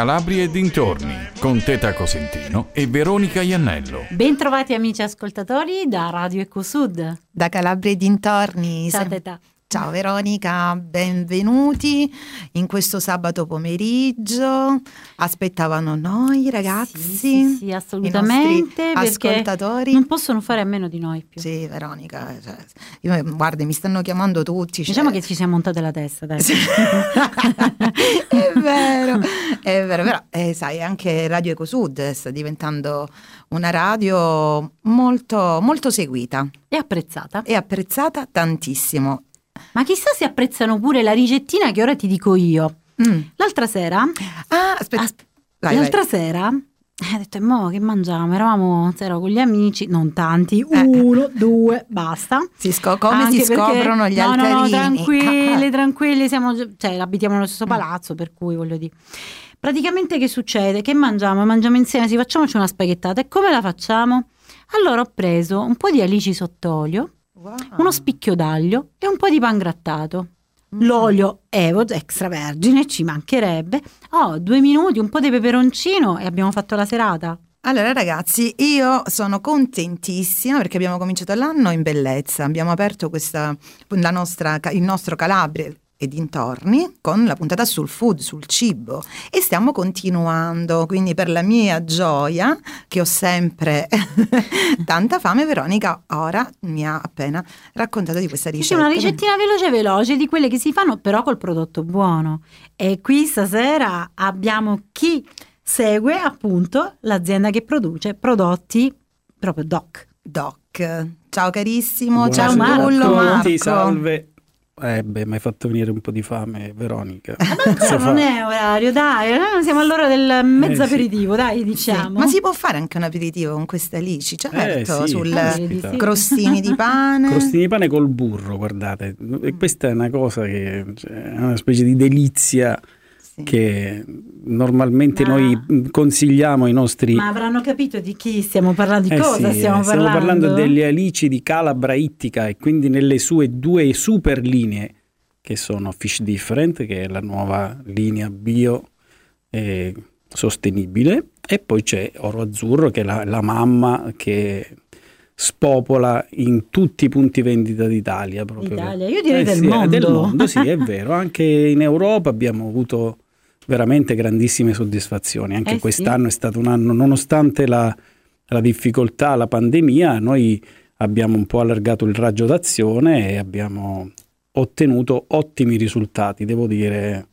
Calabria e dintorni con Teta Cosentino e Veronica Iannello. Bentrovati amici ascoltatori da Radio Ecosud. Da Calabria e dintorni. Ciao Teta. Ciao Veronica, benvenuti in questo sabato pomeriggio. Aspettavano noi ragazzi. Sì, sì, sì assolutamente. ascoltatori. Non possono fare a meno di noi più. Sì, Veronica. Cioè, io, guarda, mi stanno chiamando tutti. Diciamo cioè... che ci siamo montate la testa, dai. è vero, è vero, però eh, sai, anche Radio Ecosud sta diventando una radio molto, molto seguita. E apprezzata. E apprezzata tantissimo. Ma chissà se apprezzano pure la ricettina che ora ti dico io. Mm. L'altra sera... Ah, aspetta. As- vai, l'altra vai. sera... Eh, ho detto, e mo che mangiamo? Eravamo ero con gli amici, non tanti, eh. uno, due, basta. Si scop- come Anche si scoprono gli no, altarini? No, no, tranquilli, tranquilli, siamo, cioè abitiamo nello stesso mm. palazzo, per cui voglio dire. Praticamente che succede? Che mangiamo? Mangiamo insieme, si facciamoci una spaghettata. E come la facciamo? Allora ho preso un po' di alici sott'olio, Wow. uno spicchio d'aglio e un po' di pan grattato. Mm. L'olio Evo extravergine ci mancherebbe. Oh, due minuti, un po' di peperoncino e abbiamo fatto la serata. Allora ragazzi, io sono contentissima perché abbiamo cominciato l'anno in bellezza, abbiamo aperto questa, nostra, il nostro Calabria, e dintorni con la puntata sul food, sul cibo e stiamo continuando, quindi per la mia gioia che ho sempre tanta fame, Veronica ora mi ha appena raccontato di questa ricetta. Sì, una ricettina veloce veloce di quelle che si fanno però col prodotto buono e qui stasera abbiamo chi segue appunto l'azienda che produce prodotti proprio DOC. DOC. Ciao carissimo, Buonasera ciao Marco. Marco. Salve. Eh beh, mi hai fatto venire un po' di fame, Veronica. Ma ancora non è orario, dai, siamo all'ora del mezzo eh, aperitivo, sì. dai, diciamo. Sì. Ma si può fare anche un aperitivo con queste alici, certo, eh, sì, sul eh, crostini di pane. Crostini di pane col burro, guardate. E questa è una cosa che cioè, è una specie di delizia che normalmente ma, noi consigliamo ai nostri... Ma avranno capito di chi stiamo parlando, di eh cosa sì, stiamo, stiamo parlando? Stiamo parlando delle alici di Calabra Ittica e quindi nelle sue due super linee che sono Fish Different, che è la nuova linea bio e sostenibile, e poi c'è Oro Azzurro, che è la, la mamma che spopola in tutti i punti vendita d'Italia. Proprio. Italia, io direi eh, del sì, mondo. Del mondo, sì, è vero. Anche in Europa abbiamo avuto veramente grandissime soddisfazioni. Anche eh quest'anno sì. è stato un anno, nonostante la, la, difficoltà, la pandemia, noi abbiamo un po' allargato il raggio d'azione e abbiamo ottenuto ottimi risultati, devo dire.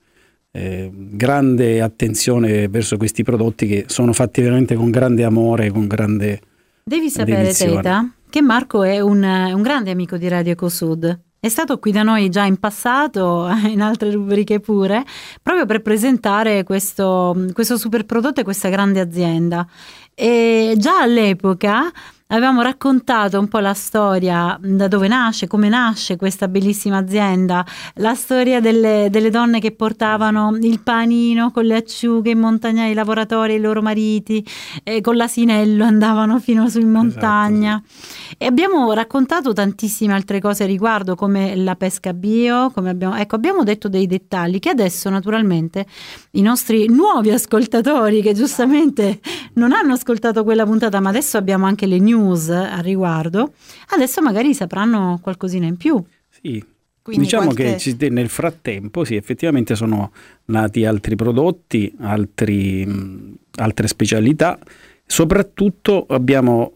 Eh, grande attenzione verso questi prodotti che sono fatti veramente con grande amore, con grande Devi sapere, dedizione. Teta, che Marco è un, un grande amico di Radio Ecosud. È stato qui da noi già in passato, in altre rubriche pure, proprio per presentare questo, questo super prodotto e questa grande azienda. E già all'epoca avevamo raccontato un po' la storia da dove nasce, come nasce questa bellissima azienda, la storia delle, delle donne che portavano il panino con le acciughe in montagna ai lavoratori e i loro mariti, e con l'asinello andavano fino su in montagna. Esatto. E abbiamo raccontato tantissime altre cose riguardo, come la pesca bio, come abbiamo, ecco, abbiamo detto dei dettagli che adesso naturalmente i nostri nuovi ascoltatori, che giustamente non hanno ascoltato quella puntata, ma adesso abbiamo anche le news news a riguardo, adesso magari sapranno qualcosina in più. Sì, quindi diciamo qualche... che nel frattempo sì, effettivamente sono nati altri prodotti, altri, altre specialità, soprattutto abbiamo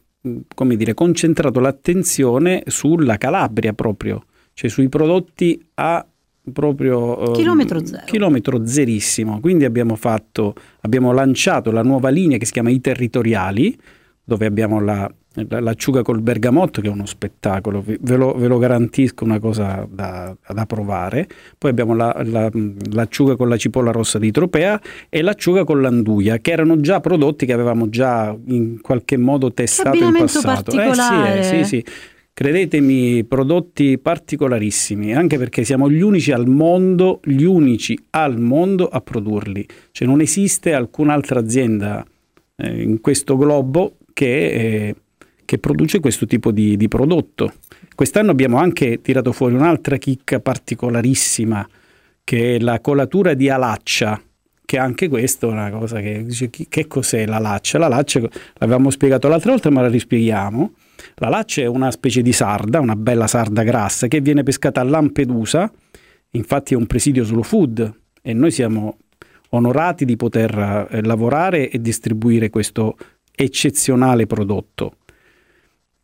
come dire, concentrato l'attenzione sulla Calabria proprio, cioè sui prodotti a proprio chilometro zero. chilometro zerissimo. Quindi abbiamo fatto, abbiamo lanciato la nuova linea che si chiama I Territoriali, dove abbiamo la l'acciuga col bergamotto che è uno spettacolo, ve lo, ve lo garantisco una cosa da, da provare. Poi abbiamo la, la, l'acciuga con la cipolla rossa di Tropea e l'acciuga con l'anduia, che erano già prodotti che avevamo già in qualche modo testato in passato. Eh sì, eh, sì, sì. Credetemi, prodotti particolarissimi, anche perché siamo gli unici al mondo, gli unici al mondo a produrli. Cioè non esiste alcun'altra azienda eh, in questo globo che eh, che produce questo tipo di, di prodotto. Quest'anno abbiamo anche tirato fuori un'altra chicca particolarissima, che è la colatura di alaccia, che anche questo è una cosa che dice che cos'è la laccia? La laccia, l'avevamo spiegato l'altra volta ma la rispieghiamo. La laccia è una specie di sarda, una bella sarda grassa che viene pescata a Lampedusa, infatti è un presidio slow food e noi siamo onorati di poter eh, lavorare e distribuire questo eccezionale prodotto.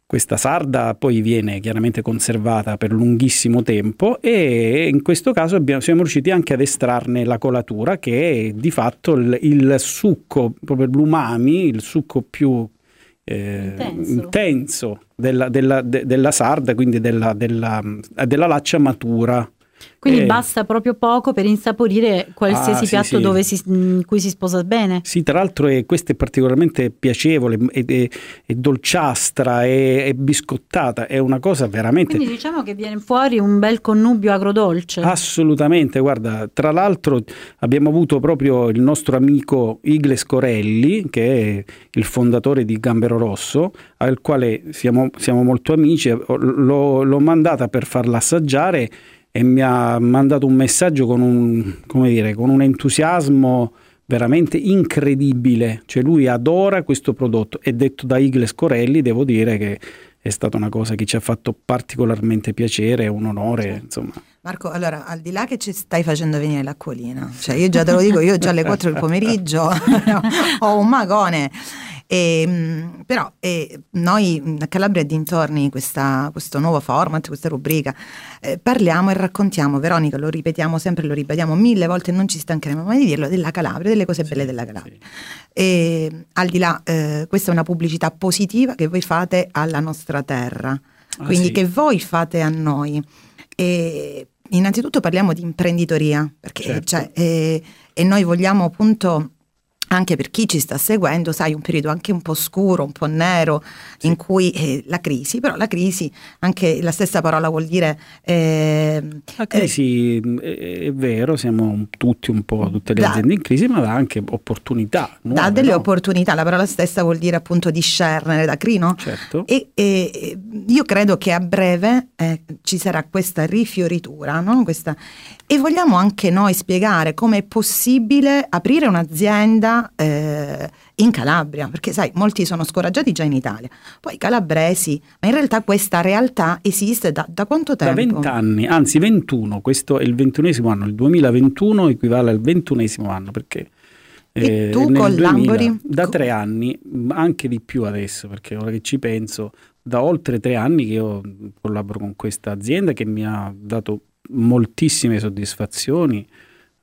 Questa sarda poi viene chiaramente conservata per lunghissimo tempo e in questo caso abbiamo, siamo riusciti anche ad estrarne la colatura che è di fatto il, il succo, proprio l'umami, il succo più eh, intenso. intenso, della, della, de, della sarda, quindi della, della, della laccia matura. Quindi eh, basta proprio poco per insaporire qualsiasi ah, piatto sì, sì. Si, in cui si sposa bene. Sì, tra l'altro è, questo è particolarmente piacevole, è, è, è dolciastra, è, biscottata, è una cosa veramente... Quindi diciamo che viene fuori un bel connubio agrodolce. Assolutamente, guarda, tra l'altro abbiamo avuto proprio il nostro amico Igles Corelli, che è il fondatore di Gambero Rosso, al quale siamo, siamo molto amici, l'ho, l'ho mandata per farla assaggiare e mi ha mandato un messaggio con un, dire, con un entusiasmo veramente incredibile, cioè lui adora questo prodotto. E detto da Igles Corelli devo dire che è stata una cosa che ci ha fatto particolarmente piacere, un onore, insomma. Marco, allora, al di là che ci stai facendo venire l'acquolina, cioè io già te lo dico, io già alle 4 del pomeriggio ho un magone e, ehm, però e noi a Calabria e dintorni, questa, questo nuovo format, questa rubrica, eh, parliamo e raccontiamo, Veronica, lo ripetiamo sempre, lo ripetiamo mille volte, non ci stancheremo mai di dirlo, della Calabria, delle cose belle della Calabria. Sì. E, al di là, eh, questa è una pubblicità positiva che voi fate alla nostra terra, ah, quindi sì. che voi fate a noi. E, innanzitutto parliamo di imprenditoria, perché certo. cioè, e, e noi vogliamo appunto anche per chi ci sta seguendo, sai, un periodo anche un po' scuro, un po' nero, sì. in cui eh, la crisi, però la crisi, anche la stessa parola vuol dire... Eh, la crisi eh, è vero, siamo tutti un po', tutte le da, aziende in crisi, ma dà anche opportunità. Nuove, dà delle no? opportunità, la parola stessa vuol dire appunto discernere da crino. Certo. E, e, io credo che a breve eh, ci sarà questa rifioritura, no? questa, e vogliamo anche noi spiegare come è possibile aprire un'azienda eh, in Calabria, perché sai, molti sono scoraggiati già in Italia, poi calabresi, ma in realtà questa realtà esiste da, da quanto tempo? Da 20 anni, anzi 21, questo è il ventunesimo anno, il 2021 equivale al ventunesimo anno, perché... E eh, tu collabori? Da tre anni, anche di più adesso, perché ora che ci penso, da oltre tre anni che io collaboro con questa azienda che mi ha dato moltissime soddisfazioni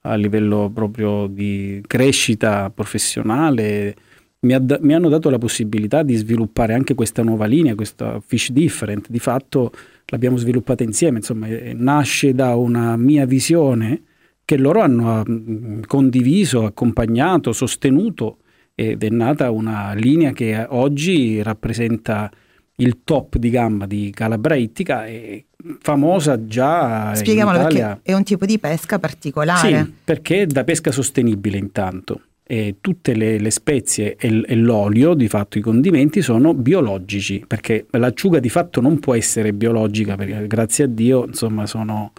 a livello proprio di crescita professionale. Mi, ha, mi, hanno dato la possibilità di sviluppare anche questa nuova linea, questa Fish Different. Di fatto l'abbiamo sviluppata insieme, insomma, nasce da una mia visione che loro hanno mm, condiviso, accompagnato, sostenuto ed è nata una linea che oggi rappresenta il top di gamma di Calabra Ittica e famosa già Spieghiamolo in Italia. perché è un tipo di pesca particolare. Sì, perché è da pesca sostenibile intanto. E tutte le, le spezie e, e, l'olio, di fatto i condimenti, sono biologici, perché l'acciuga di fatto non può essere biologica, perché grazie a Dio insomma sono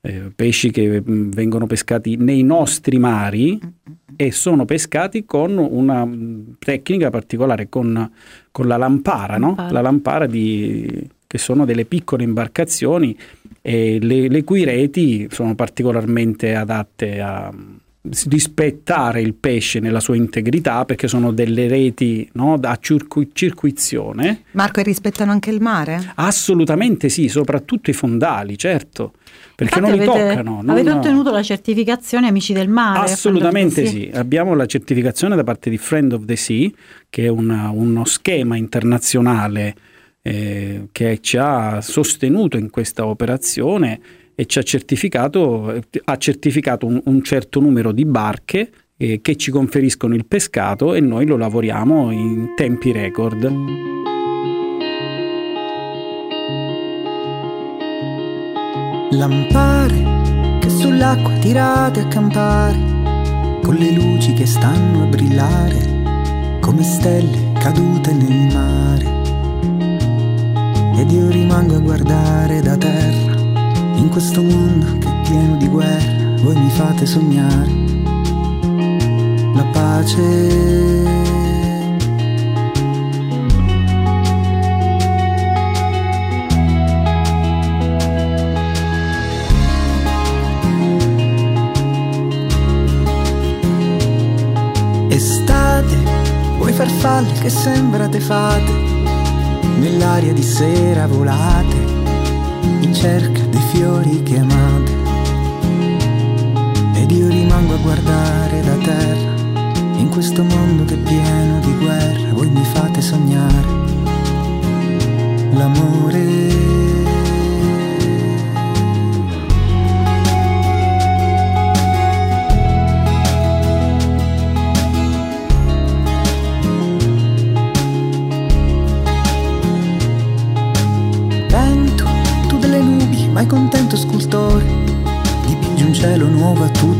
eh, pesci che mh, mm, vengono pescati nei nostri mari e sono pescati con una mm, tecnica particolare, con, con la lampara, no? la lampara di che sono delle piccole imbarcazioni e le, le cui reti sono particolarmente adatte a rispettare il pesce nella sua integrità perché sono delle reti no, da circu- circuizione. Marco, e rispettano anche il mare? Assolutamente sì, soprattutto i fondali, certo. Perché Infatti non avete, li toccano. Non avete ottenuto la certificazione Amici del Mare? Assolutamente sì, abbiamo la certificazione da parte di Friend of the Sea, che è una, uno schema internazionale eh, che ci ha sostenuto in questa operazione e ci ha certificato, ha certificato un, un certo numero di barche eh, che ci conferiscono il pescato e noi lo lavoriamo in tempi record. Lampare che sull'acqua tirate a campare, con le luci che stanno a brillare, come stelle cadute nel mare ed io rimango a guardare da terra in questo mondo che è pieno di guerra voi mi fate sognare la pace. Estate, vuoi farfalle che sembrate fate, nell'aria di sera volate, in cerca dei fiori che amate. Ed io rimango a guardare da terra, in questo mondo che è pieno di guerra, voi mi fate sognare l'amore.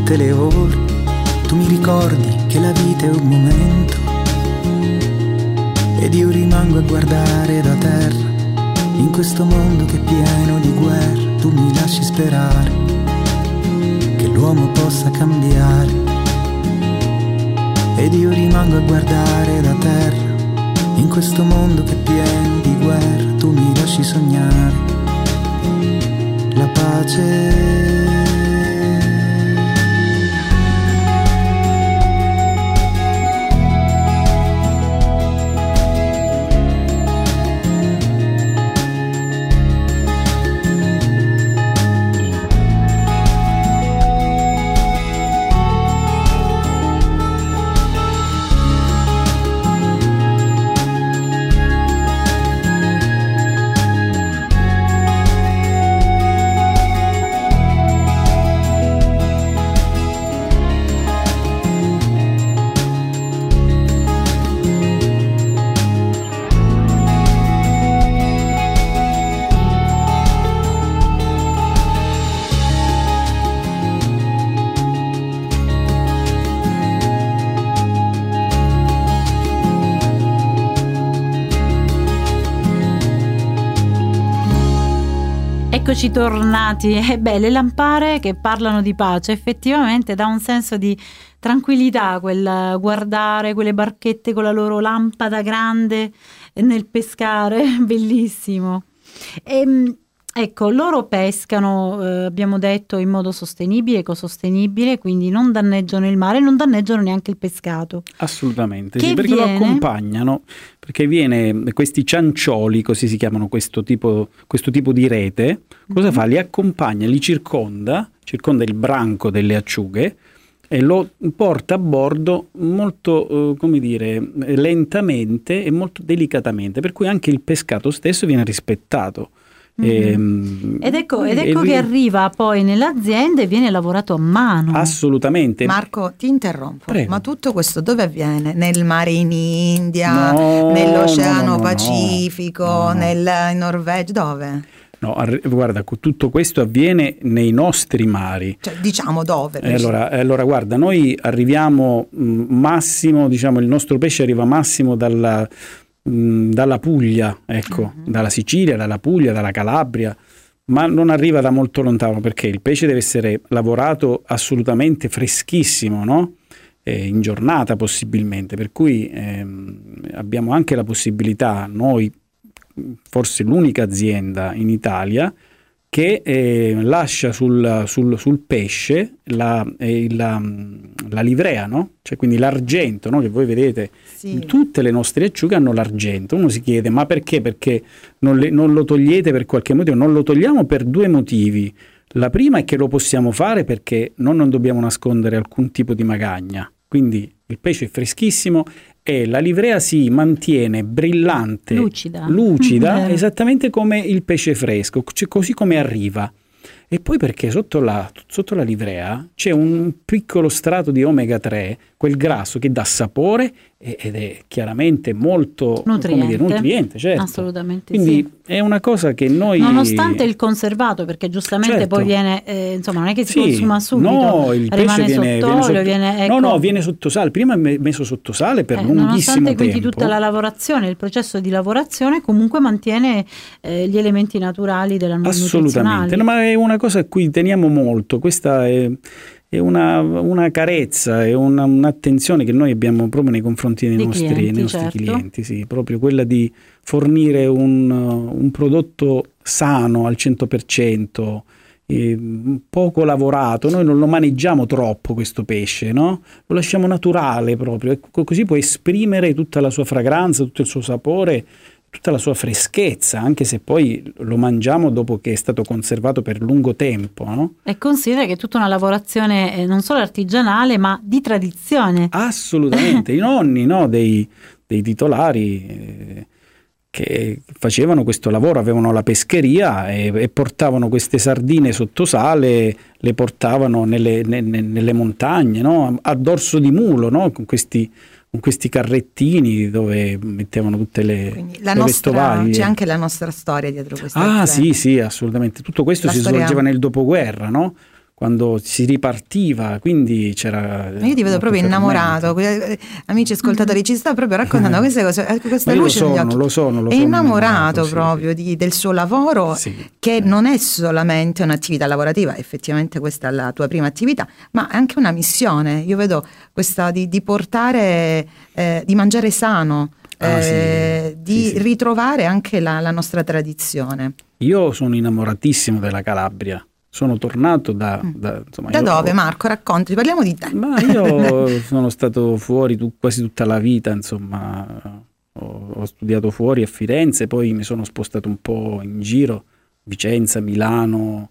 Tutte le ore. Tu mi ricordi che la vita è un momento ed io rimango a guardare da terra. In questo mondo che è pieno di guerra, tu mi lasci sperare che l'uomo possa cambiare. Ed io rimango a guardare da terra. In questo mondo che è pieno di guerra, tu mi lasci sognare la pace. Eccoci tornati. E eh beh, le lampare che parlano di pace effettivamente dà un senso di tranquillità quel guardare quelle barchette con la loro lampada grande nel pescare, bellissimo. E, ehm, Ecco, loro pescano, eh, abbiamo detto, in modo sostenibile, ecosostenibile, quindi non danneggiano il mare, non danneggiano neanche il pescato. Assolutamente, sì, perché viene? lo accompagnano, perché viene, questi ciancioli, così si chiamano questo tipo, questo tipo di rete, cosa mm-hmm. fa? Li accompagna, li circonda, circonda il branco delle acciughe, e lo porta a bordo molto, eh, come dire, lentamente e molto delicatamente, per cui anche il pescato stesso viene rispettato. Mm-hmm. ed ecco, ed ecco che arriva poi nell'azienda e viene lavorato a mano. Assolutamente. Marco, ti interrompo, Prego. ma tutto questo dove avviene? Nel mare in India, no, nell'Oceano no, no, Pacifico, nel, in Norvegia, dove? No, guarda, tutto questo avviene nei nostri mari. Cioè, diciamo dove? Eh, allora, allora, guarda, noi arriviamo mh, massimo, diciamo, il nostro pesce arriva massimo dalla mh, dalla Puglia, ecco, uh-huh. dalla Sicilia, dalla Puglia, dalla Calabria, ma non arriva da molto lontano perché il pesce deve essere lavorato assolutamente freschissimo, no? Eh, in giornata possibilmente, per cui ehm, abbiamo anche la possibilità, noi forse l'unica azienda in Italia, che eh, lascia sul, sul, sul pesce la, eh, la, la, livrea, no? cioè quindi l'argento, no? che voi vedete, sì. tutte le nostre acciughe hanno l'argento. Uno si chiede ma perché? Perché non, le, non lo togliete per qualche motivo? Non lo togliamo per due motivi. La prima è che lo possiamo fare perché noi non dobbiamo nascondere alcun tipo di magagna, quindi il pesce è freschissimo e la livrea si mantiene brillante, lucida, lucida esattamente come il pesce fresco, cioè così come arriva. E poi perché sotto la, sotto la livrea c'è un piccolo strato di omega 3, quel grasso che dà sapore ed è chiaramente molto nutriente, dire, nutriente. certo. assolutamente quindi sì. è una cosa che noi nonostante il conservato perché giustamente certo. poi viene eh, insomma non è che si sì, consuma subito no il pesce viene, sott'olio, viene, sotto, viene ecco, no no viene sotto sale. Prima è messo sotto sale per eh, lunghissimo tempo quindi tutta la lavorazione il processo di lavorazione comunque mantiene eh, gli elementi naturali della assolutamente. No, ma è una cosa a cui teniamo molto. Questa è è una, una carezza e una, un'attenzione che noi abbiamo proprio nei confronti dei Di nostri, clienti, nostri certo. clienti, sì, proprio quella di fornire un, un prodotto sano al 100%, eh, poco lavorato, noi non lo maneggiamo troppo questo pesce, no? lo lasciamo naturale proprio, e co- così può esprimere tutta la sua fragranza, tutto il suo sapore, tutta la sua freschezza, anche se poi lo mangiamo dopo che è stato conservato per lungo tempo. No? E considera che è tutta una lavorazione eh, non solo artigianale, ma di tradizione. Assolutamente, i nonni no, dei, dei titolari eh, che facevano questo lavoro, avevano la pescheria e, e portavano queste sardine sotto sale, le portavano nelle, ne- ne- nelle montagne, no? a, a dorso di mulo, no? con, questi, con questi carrettini dove mettevano tutte le, Quindi la le nostra, vestovaglie. c'è anche la nostra storia dietro questa Ah azienda. sì, sì, assolutamente. Tutto questo La si storia- svolgeva nel dopoguerra, no? Quando si ripartiva, quindi c'era... Ma Io ti vedo proprio innamorato. Eh, amici ascoltatori, ci sta proprio raccontando queste cose, eh, questa lo luce negli sono, lo sono, lo È sono innamorato sì, proprio di- del suo lavoro, Sì. che non è solamente un'attività lavorativa, effettivamente questa è la tua prima attività, ma è anche una missione. Io vedo questa di, di portare, eh, di mangiare sano, Ah, sì. eh, di Sì, sì. ritrovare anche la, la nostra tradizione. Io sono innamoratissimo della Calabria. Sono tornato da... Da, insomma, Mm. Da dove Marco? Racconti, parliamo di te. Ma io sono stato fuori tu- quasi tutta la vita, insomma, ho, ho studiato fuori a Firenze, poi mi sono spostato un po' in giro, Vicenza, Milano,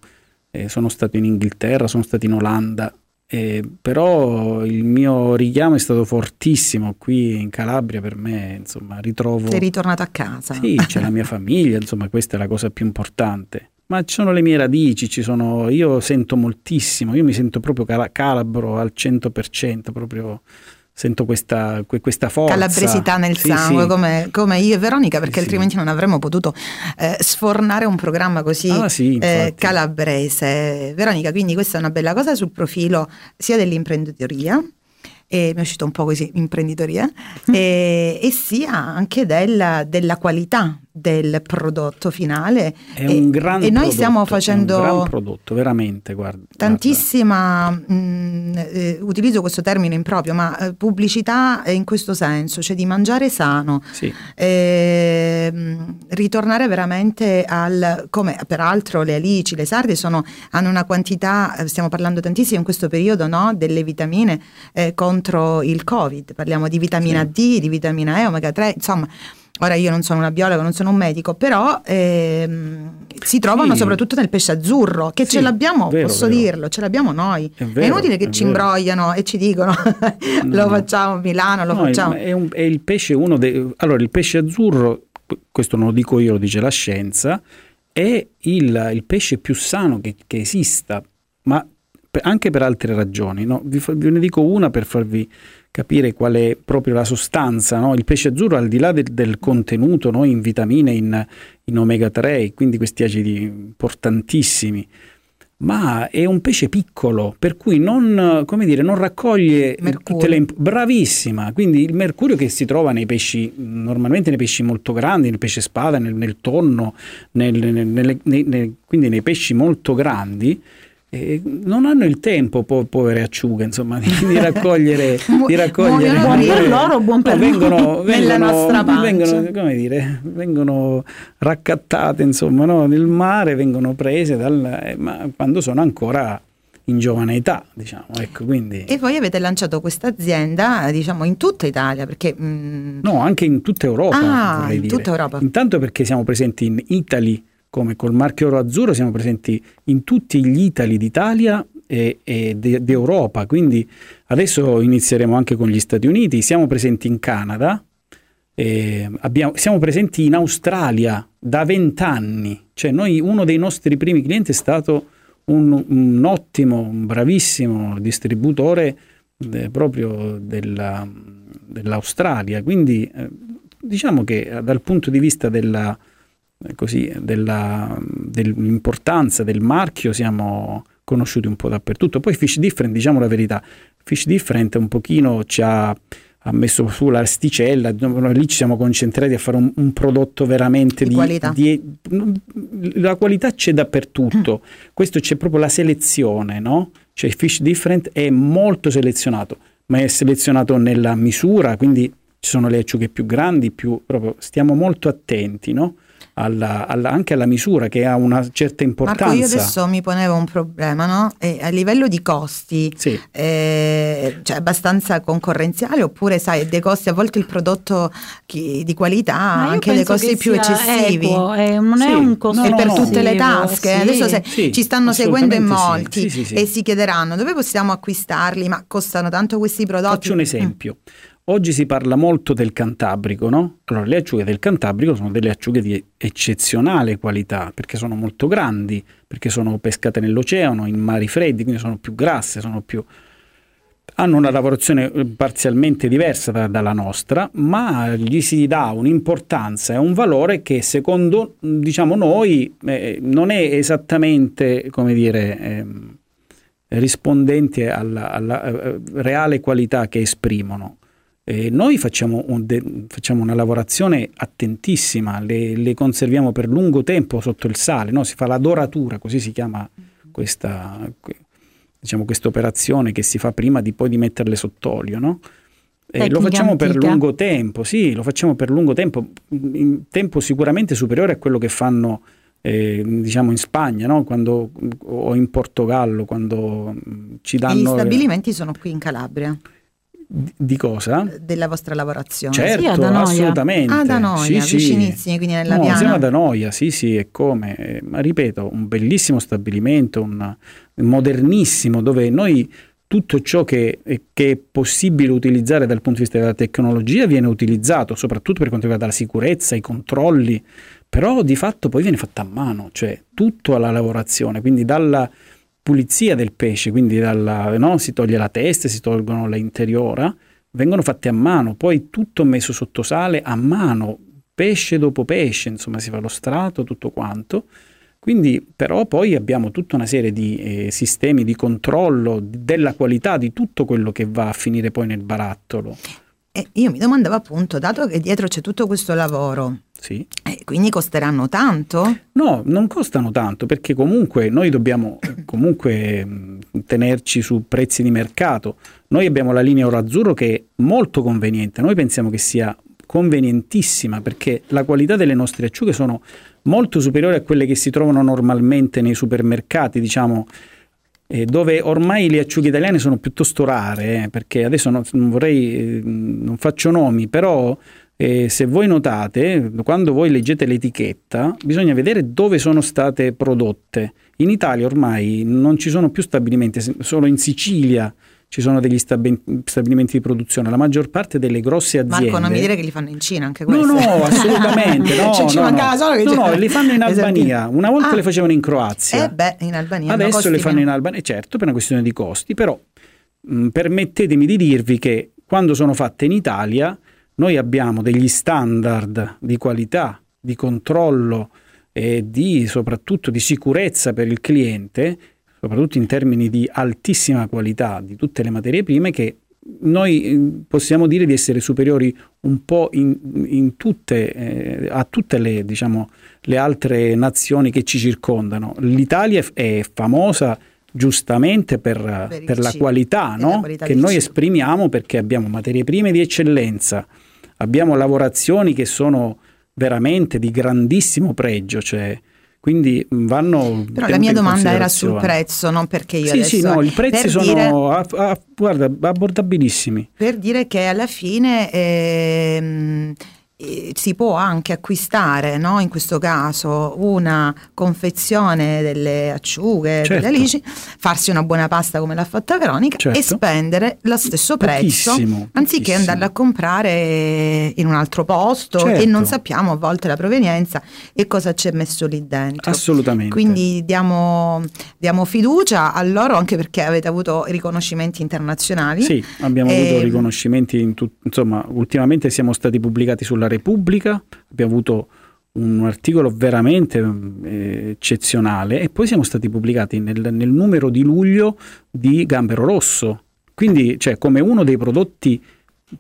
eh, sono stato in Inghilterra, sono stato in Olanda, eh, però il mio richiamo è stato fortissimo qui in Calabria, per me, insomma, ritrovo... Sei ritornato a casa. Sì, c'è la mia famiglia, insomma, questa è la cosa più importante. Ma ci sono le mie radici, ci sono, io sento moltissimo, io mi sento proprio cala- calabro al 100%, proprio sento questa, que- questa forza. calabresità nel Sì, sangue sì. Come, come io e Veronica perché Sì, altrimenti non avremmo potuto eh, sfornare un programma così Ah, eh, calabrese Veronica quindi questa è una bella cosa sul profilo sia dell'imprenditoria e mi è uscito un po' così imprenditoria e, e sia anche della, della qualità del prodotto finale È e, un gran e noi prodotto, stiamo è un facendo gran prodotto, veramente, guarda. tantissima, mh, eh, utilizzo questo termine improprio, ma eh, pubblicità in questo senso, cioè di mangiare sano. Sì, ehm, ritornare veramente al, come peraltro le alici, le sarde sono, hanno una quantità, eh, stiamo parlando tantissimo in questo periodo, no, delle vitamine eh, contro il Covid, parliamo di vitamina D, di vitamina E, omega 3, insomma. Ora io non sono una biologa, non sono un medico, però ehm, si trovano Sì. soprattutto nel pesce azzurro, che Sì, ce l'abbiamo, vero, posso vero. dirlo, ce l'abbiamo noi. È È, vero, inutile che è ci imbrogliano e ci dicono lo no. facciamo a Milano, lo No, facciamo. È, un- è il pesce uno dei... Allora, il pesce azzurro, questo non lo dico io, lo dice la scienza, è il, il pesce più sano che, che esista, ma anche per altre ragioni. no? Vi, fa- ve ne dico una per farvi capire qual è proprio la sostanza. no? Il pesce azzurro, al di là del, del contenuto no? in vitamine, in, in omega 3, quindi questi acidi importantissimi, ma è un pesce piccolo, per cui non, come dire, non raccoglie Mercurio. tutte le imp- bravissima, quindi il mercurio che si trova nei pesci, normalmente nei pesci molto grandi, nel pesce spada, nel, nel tonno, nel- nel- quindi nei pesci molto grandi, eh, non hanno il tempo, po- povere acciughe, insomma, di, di raccogliere, di raccogliere Buon per loro, buon per No, noi. vengono, Nella vengono- nostra pancia. vengono, come dire, vengono raccattate insomma no? nel mare, vengono prese dal, eh, ma quando sono ancora in giovane età, diciamo, ecco, quindi E voi avete lanciato questa azienda, diciamo, in tutta Italia, perché mm, no, anche in tutta Europa, Ah, vorrei in dire. tutta Europa. Intanto perché siamo presenti in Italy, come col marchio oro azzurro, siamo presenti in tutti gli Itali d'Italia e, e de- d'Europa, quindi adesso inizieremo anche con gli Stati Uniti, siamo presenti in Canada, abbiamo- siamo presenti in Australia da vent'anni, cioè noi uno dei nostri primi clienti è stato un, un ottimo, un bravissimo distributore eh, proprio della- dell'Australia, quindi eh, diciamo che eh, dal punto di vista della, così, della- dell'importanza del marchio siamo conosciuti un po' dappertutto. Poi Fish Different, diciamo la verità, Fish Different un pochino ci ha, ha messo su l'asticella, noi lì ci siamo concentrati a fare un, un prodotto veramente Di di, qualità. di- la qualità c'è dappertutto, questo c'è proprio la selezione, no? cioè fish different è molto selezionato, ma è selezionato nella misura, quindi ci sono le acciughe più grandi, più, proprio, stiamo molto attenti, no? Alla, alla, anche alla misura che ha una certa importanza. Marco, io adesso mi ponevo un problema, no? E a livello di costi, sì. eh, cioè abbastanza concorrenziale oppure sai, dei costi a volte il prodotto chi, di qualità ha anche dei costi più eccessivi. Equo, eh, non sì. è un costo no, no, per no. tutte le tasche. Sì. Adesso se ci stanno seguendo in molti e si chiederanno dove possiamo acquistarli, ma costano tanto questi prodotti. Faccio un esempio. Mm. Oggi si parla molto del Cantabrico, no? Allora, le acciughe del Cantabrico sono delle acciughe di eccezionale qualità, perché sono molto grandi, perché sono pescate nell'oceano, in mari freddi, quindi sono più grasse, sono più... hanno una lavorazione eh, parzialmente diversa da, dalla nostra, ma gli si dà un'importanza e un valore che secondo diciamo noi eh, non è esattamente, come dire... Eh, rispondente alla, alla, eh, reale qualità che esprimono. Eh, noi facciamo, un de- facciamo, una lavorazione attentissima, le, le, conserviamo per lungo tempo sotto il sale, no? si fa la doratura, così si chiama questa diciamo, operazione che si fa prima di poi di metterle sott'olio. No? Eh, lo facciamo antica. per lungo tempo, sì, lo facciamo per lungo tempo, in tempo sicuramente superiore a quello che fanno eh, diciamo in Spagna no? quando, o in Portogallo quando ci danno... Gli stabilimenti sono qui in Calabria? Di cosa? Della vostra lavorazione. Certo, sì, assolutamente. Ah, da Noia, sì, vicinissimi, sì. quindi nella no, piana. siamo da Noia, sì, sì, e come. Ma ripeto, un bellissimo stabilimento, un modernissimo, dove noi tutto ciò che, che, è possibile utilizzare dal punto di vista della tecnologia viene utilizzato, soprattutto per quanto riguarda la sicurezza, i controlli, però di fatto poi viene fatta a mano, cioè tutto alla lavorazione, quindi dalla pulizia del pesce, quindi dalla, no? si toglie la testa, si tolgono le vengono fatte a mano, poi tutto messo sotto sale a mano, pesce dopo pesce, insomma si fa lo strato, tutto quanto. Quindi però poi abbiamo tutta una serie di eh, sistemi di controllo della qualità di tutto quello che va a finire poi nel barattolo. E io mi domandavo appunto, dato che dietro c'è tutto questo lavoro, sì. Eh, quindi costeranno tanto? No, non costano tanto perché comunque noi dobbiamo comunque tenerci su prezzi di mercato. Noi abbiamo la linea oro azzurro che è molto conveniente, noi pensiamo che sia convenientissima perché la qualità delle nostre acciughe sono molto superiori a quelle che si trovano normalmente nei supermercati, diciamo eh, dove ormai le acciughe italiane sono piuttosto rare, eh, perché adesso non, non vorrei, eh, non faccio nomi, però eh, se voi notate, quando voi leggete l'etichetta, bisogna vedere dove sono state prodotte. In Italia ormai non ci sono più stabilimenti, solo in Sicilia ci sono degli stabilimenti di produzione, la maggior parte delle grosse aziende... Marco, non mi dire che li fanno in Cina anche questi. No, no, assolutamente, no, cioè, ci no, no. solo che no, no, li fanno in Albania, una volta ah, le facevano in Croazia. Eh beh, in Albania. Adesso le fanno meno. in Albania, certo, per una questione di costi, però mh, permettetemi di dirvi che quando sono fatte in Italia noi abbiamo degli standard di qualità, di controllo e di, soprattutto di sicurezza per il cliente, soprattutto in termini di altissima qualità di tutte le materie prime che noi eh, possiamo dire di essere superiori un po' in, in tutte, eh, a tutte le, diciamo, le altre nazioni che ci circondano. L'Italia è famosa giustamente per, per, per la qualità no? qualità che noi cibo. esprimiamo perché abbiamo materie prime di eccellenza, abbiamo lavorazioni che sono veramente di grandissimo pregio, cioè, quindi vanno... Però la mia domanda era sul prezzo, non perché io sì, adesso... Sì, no, i prezzi sono dire, a, a, guarda, abbordabilissimi. Per dire che alla fine... Ehm, si può anche acquistare, no? in questo caso, una confezione delle acciughe, certo. delle alici, farsi una buona pasta come l'ha fatta Veronica certo. e spendere lo stesso prezzo pochissimo, anziché pochissimo. andarla a comprare in un altro posto certo. e non sappiamo a volte la provenienza e cosa c'è messo lì dentro. Assolutamente. Quindi diamo, diamo fiducia a loro anche perché avete avuto riconoscimenti internazionali. Sì, abbiamo e... avuto riconoscimenti, in tu- insomma, ultimamente siamo stati pubblicati sulla Repubblica, abbiamo avuto un articolo veramente eh, eccezionale e poi siamo stati pubblicati nel, nel, numero di luglio di Gambero Rosso, quindi cioè, come uno dei prodotti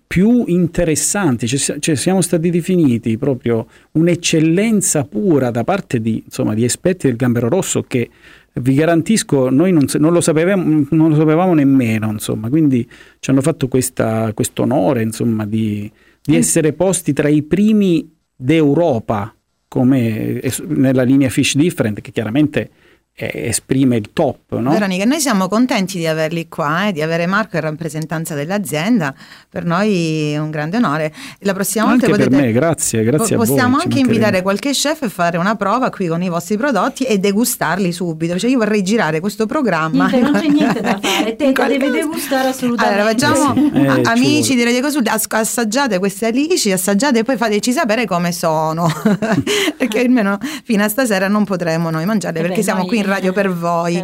più interessanti, cioè, cioè, siamo stati definiti proprio un'eccellenza pura da parte di, insomma, di esperti del Gambero Rosso che vi garantisco, noi non, non, lo, sapevamo, non lo sapevamo nemmeno, insomma, quindi ci hanno fatto questo onore di, di mm. essere posti tra i primi d'Europa, come nella linea Fish Different, che chiaramente esprime il top. No? Veronica, noi siamo contenti di averli qua, eh, di avere Marco in rappresentanza dell'azienda, per noi è un grande onore. La prossima anche volta potete, per me, grazie, grazie Possiamo anche invitare qualche chef e fare una prova qui con i vostri prodotti e degustarli subito. Cioè io vorrei girare questo programma. Niente, non c'è niente da fare, te deve degustare assolutamente. Allora facciamo sì, eh, amici di Radio Consulti, assaggiate queste alici, assaggiate e poi fateci sapere come sono, perché almeno fino a stasera non potremo noi mangiarle perché siamo qui in radio per voi.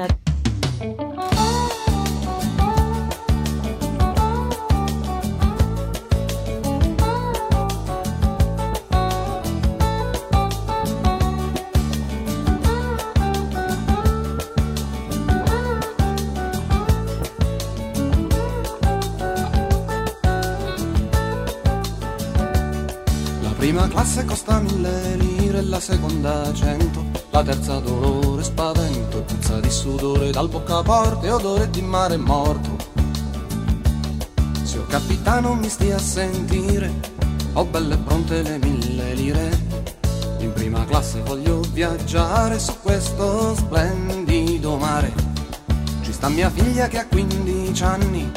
La prima classe costa mille lire, la seconda cento, la terza dolore, spavento e puzza di sudore dal boccaporte, odore di mare morto. Signor capitano mi stia a sentire, ho belle pronte le mille lire. In prima classe voglio viaggiare su questo splendido mare. Ci sta mia figlia che ha 15 anni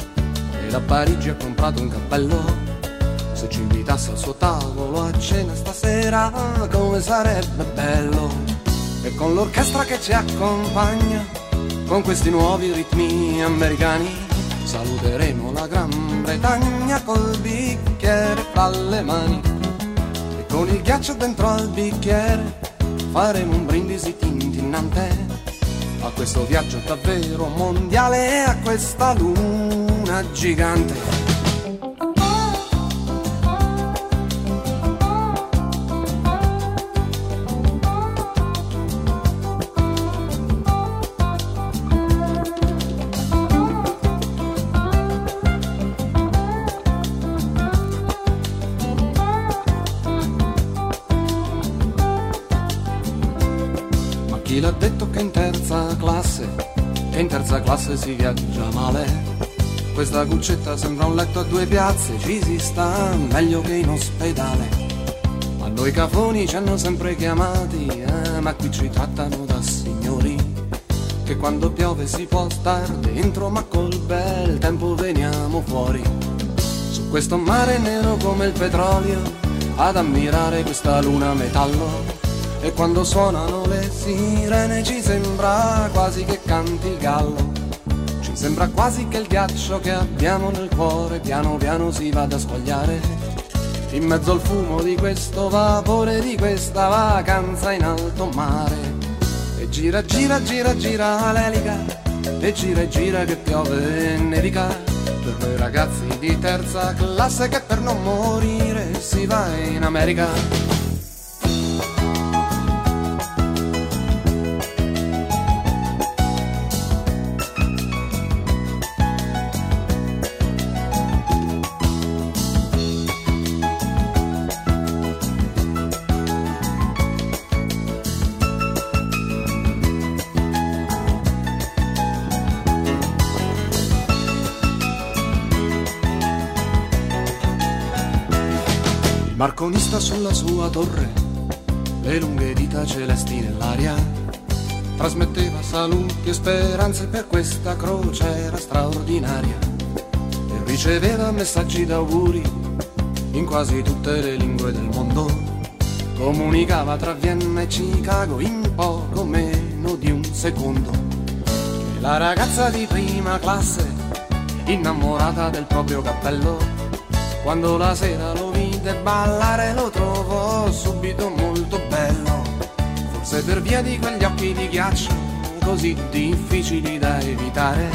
e da Parigi ha comprato un cappello se ci invitasse al suo tavolo a cena stasera, come sarebbe bello. E con l'orchestra che ci accompagna, con questi nuovi ritmi americani, saluteremo la Gran Bretagna col bicchiere fra le mani. E con il ghiaccio dentro al bicchiere, faremo un brindisi tintinnante. A questo viaggio davvero mondiale e a questa luna gigante. Classe si viaggia male. Questa cuccetta sembra un letto a due piazze, ci si sta meglio che in ospedale. A noi cafoni ci hanno sempre chiamati, eh, ma qui ci trattano da signori. Che quando piove si può star dentro, ma col bel tempo veniamo fuori. Su questo mare nero come il petrolio, ad ammirare questa luna metallo. E quando suonano le sirene ci sembra quasi che canti il gallo. Sembra quasi che il ghiaccio che abbiamo nel cuore piano piano si vada a squagliare. In mezzo al fumo di questo vapore, di questa vacanza in alto mare. E gira, gira, gira, gira l'elica. E gira e gira che piove e nevica. Per noi ragazzi di terza classe che per non morire si va in America. Marconista sulla sua torre, le lunghe dita celesti nell'aria, trasmetteva saluti e speranze per questa crociera straordinaria e riceveva messaggi d'auguri in quasi tutte le lingue del mondo. Comunicava tra Vienna e Chicago in poco meno di un secondo. E la ragazza di prima classe, innamorata del proprio cappello, quando la sera lo vide ballare lo trovò subito molto bello. Forse per via di quegli occhi di ghiaccio così difficili da evitare.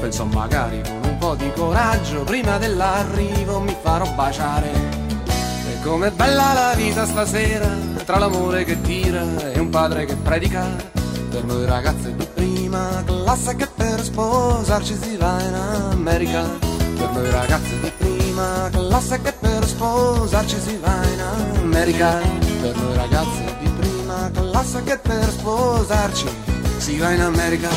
Pensò magari con un po' di coraggio prima dell'arrivo mi farò baciare. E com'è bella la vita stasera, tra l'amore che tira e un padre che predica. Per noi ragazze di prima classe che per sposarci si va in America. Per noi ragazze di prima classe che per sposarci si va in America. Per noi ragazze di prima classe che per sposarci si va in America.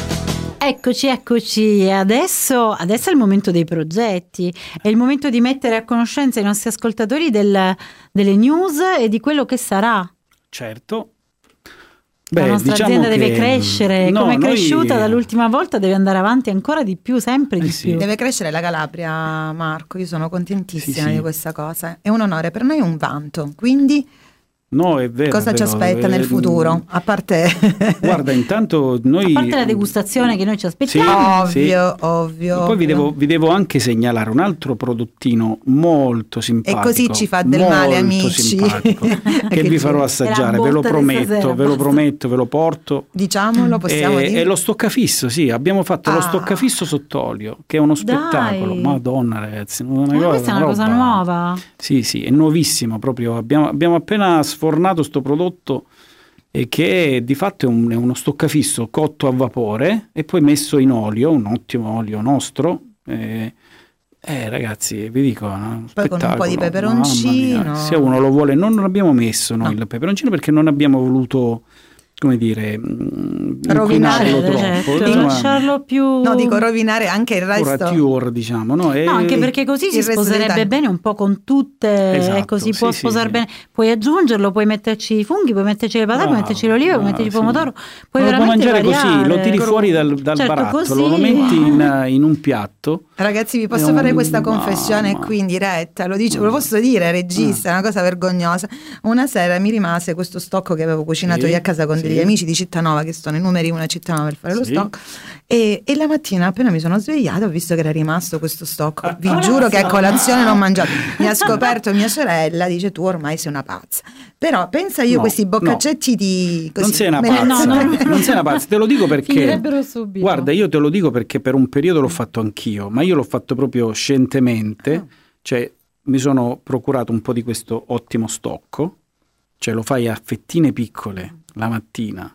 Eccoci, eccoci. Adesso, adesso, è il momento dei progetti, è il momento di mettere a conoscenza i nostri ascoltatori del, delle news e di quello che sarà. Certo, Beh, la nostra diciamo azienda deve crescere, no, come è cresciuta dall'ultima volta deve andare avanti ancora di più, sempre di eh sì. più. Deve crescere la Calabria, Marco, io sono contentissima sì, sì. di questa cosa, è un onore, per noi è un vanto, quindi No, è vero. Cosa è ci aspetta nel futuro? A parte. Guarda, intanto noi. A parte la degustazione che noi ci aspettiamo. Sì, ovvio, sì. ovvio. E poi Vi, devo, vi devo, anche segnalare un altro prodottino molto simpatico. E così ci fa del male, amici. che vi farò assaggiare, ve lo prometto, ve lo prometto, ve lo porto. Diciamolo, possiamo e, dire. È lo stoccafisso, sì. Abbiamo fatto ah. lo stoccafisso sott'olio, che è uno spettacolo. Dai. Madonna, ragazzi. Una Ma cosa, questa è una, una cosa nuova. Sì, sì, è nuovissimo proprio. Abbiamo, abbiamo appena sfornato sto prodotto prodotto che di fatto è, un, è, uno stoccafisso cotto a vapore e poi messo in olio, un ottimo olio nostro. Eh, eh, ragazzi, vi dico, no? poi con un po' di peperoncino. Se uno lo vuole, non, non abbiamo messo noi no. il peperoncino perché non abbiamo voluto come dire, mm, rovinare troppo, certo, lasciarlo più no dico rovinare anche il resto Rature, diciamo no? E... no anche perché così si sposerebbe bene un po' con tutte esatto, ecco si può sì, sposare sì, bene sì. puoi aggiungerlo puoi metterci i funghi puoi metterci le patate puoi metterci l'oliva puoi metterci il pomodoro puoi lo puoi mangiare variare. così lo tiri fuori dal, dal certo, barattolo così. lo metti in, in un piatto ragazzi vi posso fare questa confessione mamma. qui in diretta lo, dice, lo posso dire regista è una cosa vergognosa una sera mi rimase questo stocco che avevo cucinato io a casa con degli amici di città Cittanova, che sono i numeri una Cittanova per fare sì. lo stock. E, e, la mattina appena mi sono svegliata ho visto che era rimasto questo stock. Vi ah, giuro che a colazione non ho mangiato. Mi ha scoperto mia sorella, dice tu ormai sei una pazza. Però pensa io no, questi boccaccetti no. di... Così, non sei una pazza, no, no. non sei una pazza, te lo dico perché... subito. Guarda, io te lo dico perché per un periodo l'ho fatto anch'io, ma io l'ho fatto proprio scientemente, ah. cioè mi sono procurato un po' di questo ottimo stocco, cioè lo fai a fettine piccole la mattina,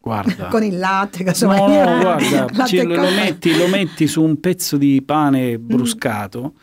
Guarda. con il latte, casomai. No, no, guarda, ci, lo, metti, lo, metti, su un pezzo di pane mm. bruscato mm.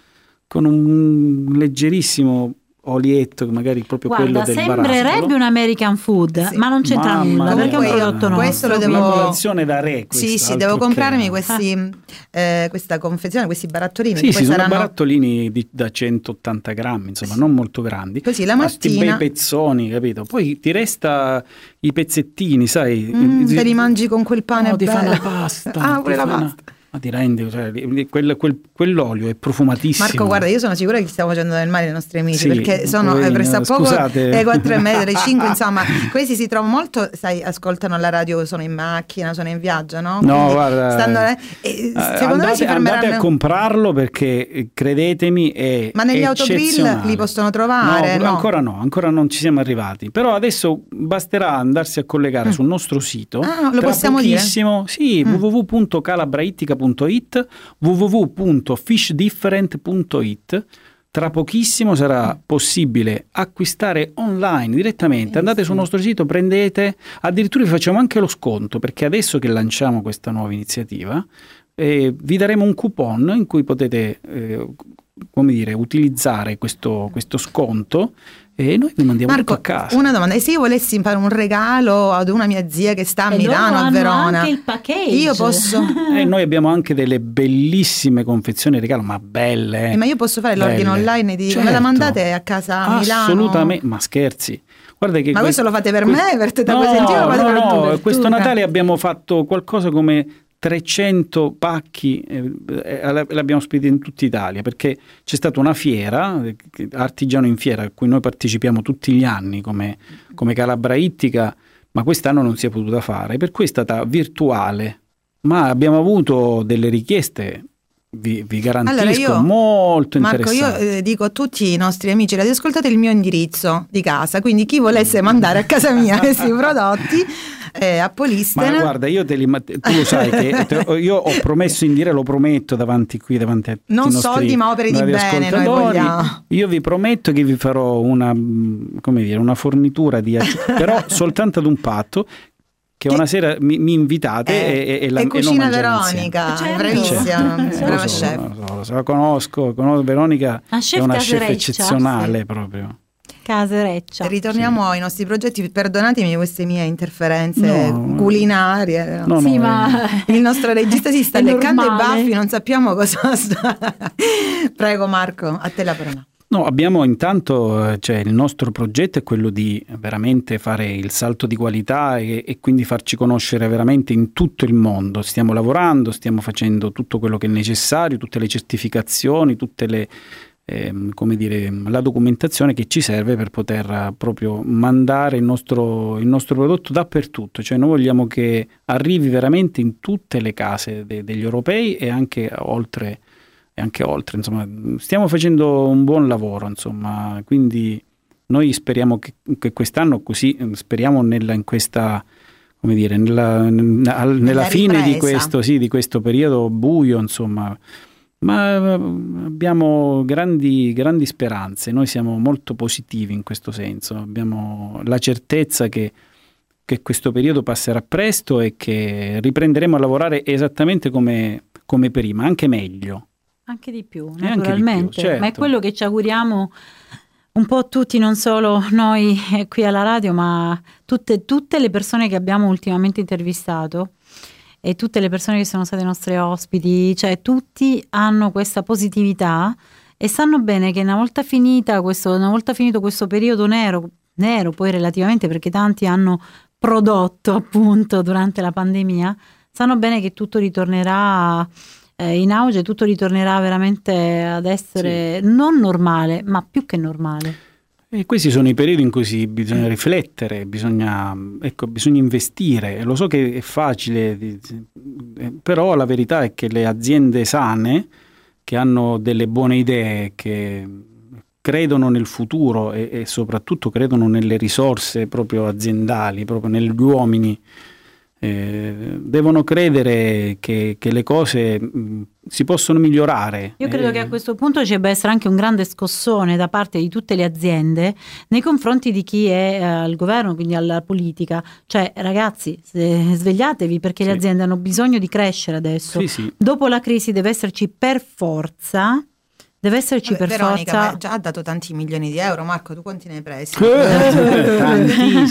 con un leggerissimo olietto, magari proprio Guarda, quello del sembrerebbe un American food, sì. ma non c'entra Mamma nulla perché è un prodotto nostro. Questo lo devo... Una da re. Questa, sì, sì, devo comprarmi che... questi, ah. eh, questa confezione, questi barattolini. Sì, sì, saranno... sono barattolini di, da 180 grammi, insomma, sì. non molto grandi. Così la mattina... bei pezzoni, capito? Poi ti resta i pezzettini, sai? Mm, te li mangi con quel pane no, ti fa la pasta. ah, pure la pasta. Ma ti rendi, cioè, quel, quel, quell'olio è profumatissimo. Marco, guarda, io sono sicura che stiamo facendo del male ai nostri amici sì, perché sono poverino, presta poco le 4 e mezza, le 5, insomma, questi si trovano molto, sai, ascoltano la radio, sono in macchina, sono in viaggio, no? No, Quindi guarda, stanno, eh, secondo andate, me si fermeranno. Andate a comprarlo perché eh, credetemi è Ma negli autogrill li possono trovare? No, no, ancora no, ancora non ci siamo arrivati. Però adesso basterà andarsi a collegare mm. sul nostro sito. Ah, lo possiamo dire? Sì, mm. www.calabraittica.it www.fishdifferent.it tra pochissimo sarà possibile acquistare online direttamente. Andate sul nostro sito, prendete, addirittura vi facciamo anche lo sconto perché adesso che lanciamo questa nuova iniziativa eh, vi daremo un coupon in cui potete eh, come dire, utilizzare questo, questo sconto e noi vi mandiamo Marco, tutto a casa. Una domanda, e se io volessi fare un regalo ad una mia zia che sta a e Milano, a Verona, anche il package. io posso... e noi abbiamo anche delle bellissime confezioni regalo, ma belle. Eh, ma io posso fare belle. l'ordine online di certo. me la mandate a casa a Milano? Assolutamente, ma scherzi. Guarda che ma questo, questo lo fate per questo, me, per te da no, no, no, tu, questo Natale abbiamo fatto qualcosa come 300 pacchi eh, eh l'abbiamo spedito in tutta Italia perché c'è stata una fiera, Artigiano in Fiera, a cui noi partecipiamo tutti gli anni come, come Calabra Ittica, ma quest'anno non si è potuta fare, per cui è stata virtuale, ma abbiamo avuto delle richieste vi, vi, garantisco allora io, molto Marco, io eh, dico a tutti i nostri amici radioascoltate il mio indirizzo di casa, quindi chi volesse mandare a casa mia questi prodotti eh, a Polistena. Ma guarda, io te li, tu lo sai che te, io ho promesso in dire, lo prometto davanti qui, davanti a Non soldi ma opere di bene, noi vogliamo. Io vi prometto che vi farò una, come dire, una fornitura di però soltanto ad un patto che, una sera mi, mi invitate eh, e, e, la, e cucina Veronica, certo. bravissima, certo. brava chef. Lo, so, so, conosco, conosco Veronica è una chef eccezionale proprio. Casereccia. Ritorniamo sì. ai nostri progetti, perdonatemi queste mie interferenze no, culinarie. No, sì, no, ma il nostro regista si sta leccando i baffi, non sappiamo cosa sta. Prego Marco, a te la parola. No, abbiamo intanto, eh, cioè, il nostro progetto è quello di veramente fare il salto di qualità e, e, quindi farci conoscere veramente in tutto il mondo. Stiamo lavorando, stiamo facendo tutto quello che è necessario, tutte le certificazioni, tutte le, eh, come dire, la documentazione che ci serve per poter proprio mandare il nostro, il nostro prodotto dappertutto. Cioè noi vogliamo che arrivi veramente in tutte le case de, degli europei e anche oltre e anche oltre. Insomma, stiamo facendo un buon lavoro, insomma, quindi noi speriamo che, che quest'anno così, speriamo nella, in questa, come dire, nella, nella, nella fine di questo, sì, di questo periodo buio, insomma, ma abbiamo grandi, grandi speranze, noi siamo molto positivi in questo senso, abbiamo la certezza che, che questo periodo passerà presto e che riprenderemo a lavorare esattamente come, come prima, anche meglio. Anche di più, naturalmente, di più, certo. ma è quello che ci auguriamo un po' tutti, non solo noi qui alla radio, ma tutte, tutte le persone che abbiamo ultimamente intervistato e tutte le persone che sono state nostre ospiti, cioè tutti hanno questa positività e sanno bene che una volta, finita questo, una volta finito questo periodo nero, nero poi relativamente perché tanti hanno prodotto appunto durante la pandemia, sanno bene che tutto ritornerà eh, in auge tutto ritornerà veramente ad essere sì. non normale, ma più che normale. E questi sono i periodi in cui si, bisogna riflettere, bisogna, ecco, bisogna, investire. Lo so che è facile, eh, però la verità è che le aziende sane, che hanno delle buone idee, che credono nel futuro e, e soprattutto credono nelle risorse proprio aziendali, proprio negli uomini, eh, devono credere che, che le cose mh, si possono migliorare. Io credo eh. che a questo punto ci debba essere anche un grande scossone da parte di tutte le aziende nei confronti di chi è eh, al governo, quindi alla politica. Cioè, ragazzi, svegliatevi perché sì. le aziende hanno bisogno di crescere adesso. Sì, sì. Dopo la crisi deve esserci per forza Deve esserci Vabbè, per Veronica, forza. Ma già ha dato tanti milioni di euro, Marco, tu quanti ne hai presi?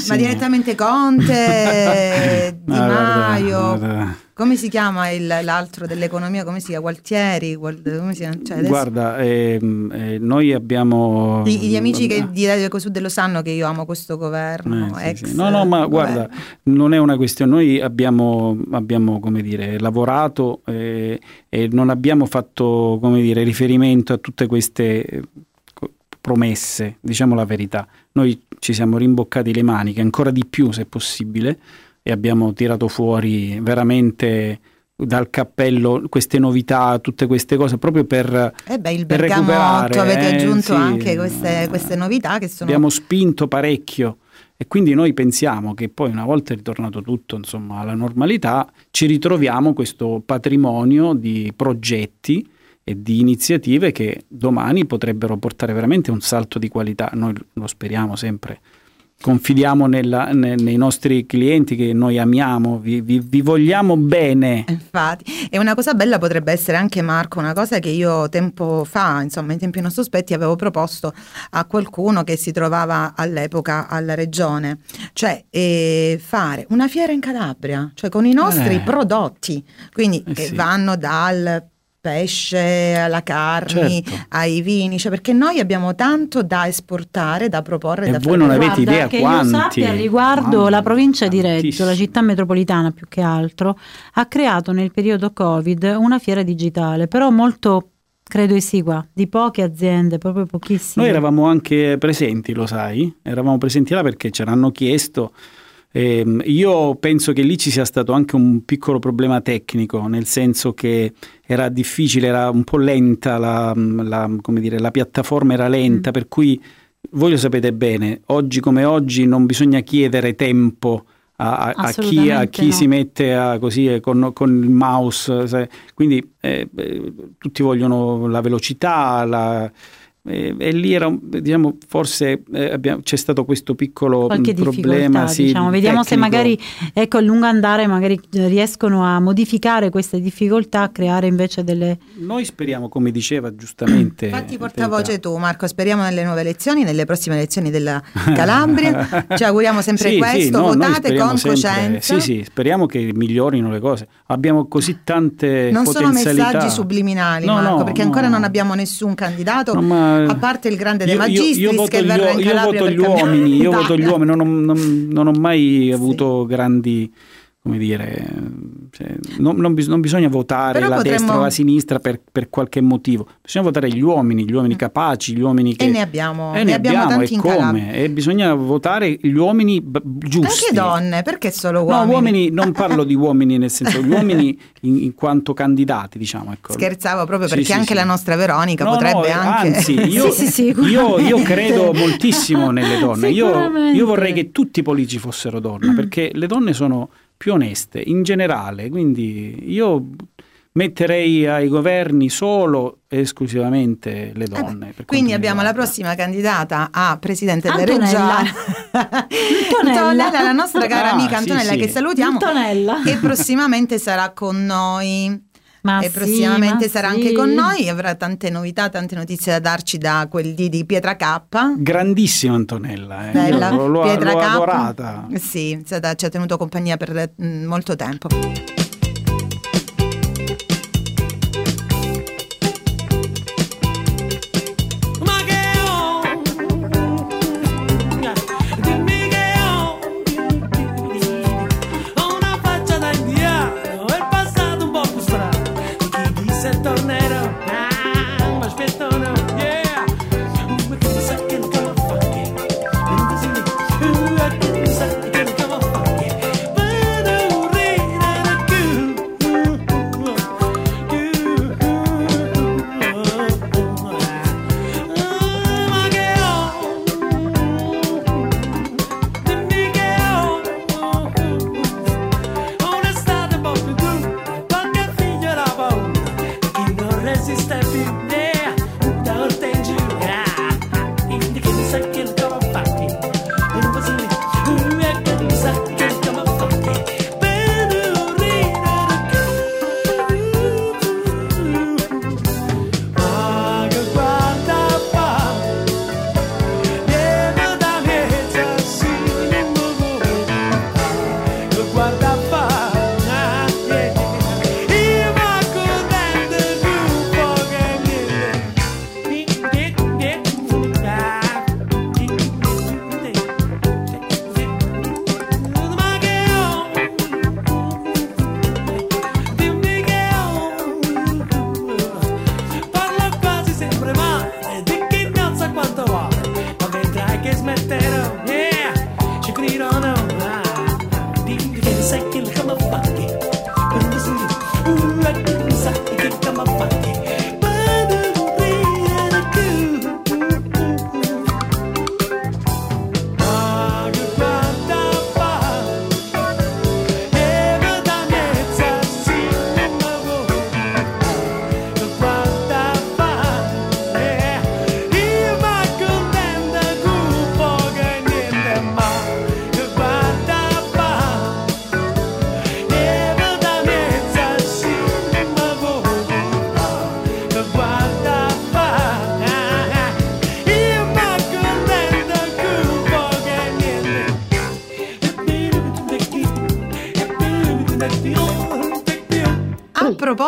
Ma direttamente Conte, Di Maio. Guarda, guarda. Come si chiama il, l'altro dell'economia? Come si chiama? Gualtieri? Come si chiama? Cioè, adesso... Guarda, ehm, eh, noi abbiamo... Gli, gli amici che di Radio Cosud lo sanno che io amo questo governo. Eh, sì, sì. No, no, ma guarda, non è una questione. Noi abbiamo, abbiamo come dire, lavorato eh, e non abbiamo fatto come dire, riferimento a tutte queste eh, promesse, diciamo la verità. Noi ci siamo rimboccati le maniche ancora di più se possibile e abbiamo tirato fuori veramente dal cappello queste novità, tutte queste cose proprio per, eh beh, il per recuperare. avete eh, aggiunto sì. anche queste, queste, novità che sono... Abbiamo spinto parecchio e quindi noi pensiamo che poi una volta ritornato tutto insomma, alla normalità ci ritroviamo questo patrimonio di progetti e di iniziative che domani potrebbero portare veramente un salto di qualità, noi lo speriamo sempre confidiamo nella, ne, nei nostri clienti che noi amiamo, vi, vi, vi, vogliamo bene. Infatti, e una cosa bella potrebbe essere anche Marco, una cosa che io tempo fa, insomma in tempi non sospetti, avevo proposto a qualcuno che si trovava all'epoca alla regione, cioè eh, fare una fiera in Calabria, cioè con i nostri eh. prodotti, quindi eh che sì. vanno dal pesce, alla carne, certo. ai vini, cioè perché noi abbiamo tanto da esportare, da proporre. E da voi non avete Guarda, idea che quanti. Io sappia, riguardo la provincia di Reggio, la città metropolitana più che altro, ha creato nel periodo Covid una fiera digitale, però molto credo esigua, di poche aziende, proprio pochissime. Noi eravamo anche presenti, lo sai, eravamo presenti là perché ci hanno chiesto eh, io penso che lì ci sia stato anche un piccolo problema tecnico, nel senso che era difficile, era un po' lenta, la, la, dire, la piattaforma era lenta, mm. per cui voi lo sapete bene, oggi come oggi non bisogna chiedere tempo a, a chi, a chi no. si mette a, così eh, con, con, il mouse, quindi eh, eh, tutti vogliono la velocità, la, e, e, lì era, diciamo, forse eh, abbiamo, c'è stato questo piccolo Qualche problema. Sì, diciamo. Vediamo tecnico. se magari ecco, a lungo andare magari riescono a modificare queste difficoltà, a creare invece delle... Noi speriamo, come diceva giustamente... Infatti portavoce tu Marco, speriamo nelle nuove elezioni, nelle prossime elezioni della Calabria, ci auguriamo sempre sì, questo, sì, no, votate con sempre, coscienza. Sì, sì, speriamo che migliorino le cose. Abbiamo così tante non potenzialità. sono messaggi subliminali, no, Marco, no, perché no. ancora non abbiamo nessun candidato. No, ma a parte il grande De io, Magistris io, io voto che gli, verrà in io Calabria voto gli uomini, io voto gli uomini, non ho, non, non ho mai Sì. avuto grandi come dire, cioè, non, non bis- non bisogna votare Però la potremmo- destra o la sinistra per, per qualche motivo, bisogna votare gli uomini, gli uomini capaci, gli uomini che... E ne abbiamo, Eh, ne abbiamo tanti e come? E bisogna votare gli uomini b- giusti. Anche donne, perché solo uomini? No, uomini, non parlo di uomini nel senso, gli uomini in, in quanto candidati, diciamo. Ecco. Scherzavo proprio perché sì, anche sì. la nostra Veronica No, potrebbe no, anche... Anzi, io, Sì, sì, io, io credo moltissimo nelle donne. Io, io vorrei che tutti i politici fossero donne, perché le donne sono più oneste in generale. Quindi io metterei ai governi solo e esclusivamente le Eh beh, donne. per Quindi abbiamo la prossima candidata a presidente della regione. Antonella. Antonella, la nostra cara Ah, amica Antonella sì. che salutiamo Antonella. e prossimamente sarà con noi. Ma e sì, prossimamente ma sarà sì. anche con noi, avrà tante novità, tante notizie da darci da quel di, di Pietra K. Grandissima Antonella, eh. Bella, Io l'ho, Pietra l'ho K. adorata. Sì, ci ha tenuto compagnia per mm, molto tempo.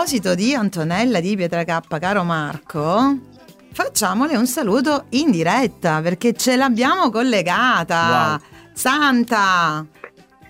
Proposito di Antonella di Pietra K, caro Marco, facciamole un saluto in diretta perché ce l'abbiamo collegata. Santa,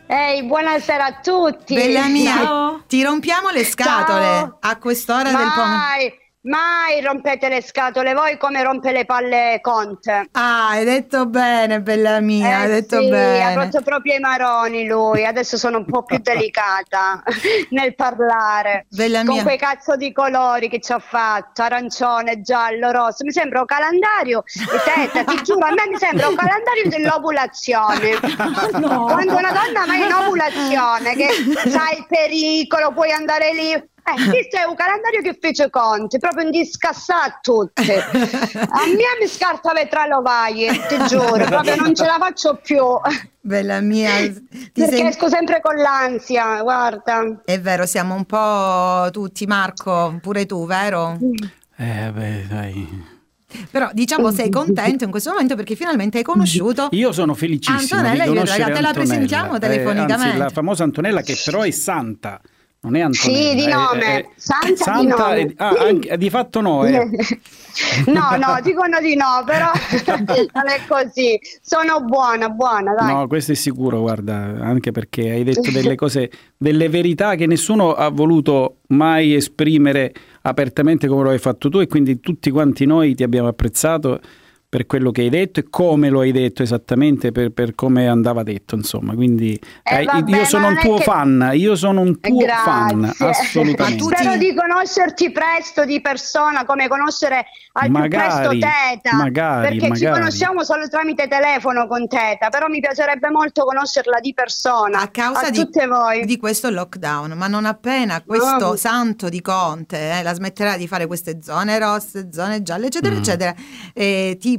Ehi, buonasera a tutti. bella mia, Ciao. ti rompiamo le scatole Ciao. a quest'ora del pomeriggio. Mai, rompete le scatole voi come rompe le palle Conte. Ah, hai detto bene, bella mia, hai Eh detto sì, ha bene. rotto proprio i maroni lui, adesso sono un po' più delicata nel parlare. Bella Con mia. quei cazzo di colori che ci ha fatto, arancione, giallo, rosso, mi sembra un calendario, tetta, ti giuro, a me mi sembra un calendario dell'ovulazione. Quando una donna va in ovulazione, che sai il pericolo, puoi andare lì, Eh, questo è un calendario che fece Conte, proprio un discassato a tutti. A me mi scarta le tre lovaie, ti giuro, proprio non ce la faccio più. Bella mia, perché sei... esco sempre con l'ansia, guarda. È vero, siamo un po' tutti, Marco, pure tu, vero? Eh, beh, dai. Però diciamo sei contento in questo momento perché finalmente hai conosciuto Io sono felicissimo Antonella di conoscere Te la presentiamo eh, telefonicamente. anzi, la famosa Antonella che però è santa. Non è Antonella. Sì, di nome. È, è, Santa, Santa, di nome. Ah, anche, di fatto no. Eh. no, no, dicono di no, però non è così. Sono buona, buona, dai. No, questo è sicuro, guarda, anche perché hai detto delle cose, delle verità che nessuno ha voluto mai esprimere apertamente come lo hai fatto tu e quindi tutti quanti noi ti abbiamo apprezzato per quello che hai detto e come lo hai detto esattamente per, per come andava detto insomma quindi eh, eh, vabbè, io sono un tuo che... fan io sono un tuo Grazie. fan assolutamente spero di conoscerti presto di persona come conoscere al magari, più presto Teta magari, perché magari. ci conosciamo solo tramite telefono con Teta però mi piacerebbe molto conoscerla di persona a causa a di, tutte voi. di questo lockdown ma non appena questo Oh. santo di Conte eh, la smetterà di fare queste zone rosse zone gialle eccetera Mm. eccetera eh, ti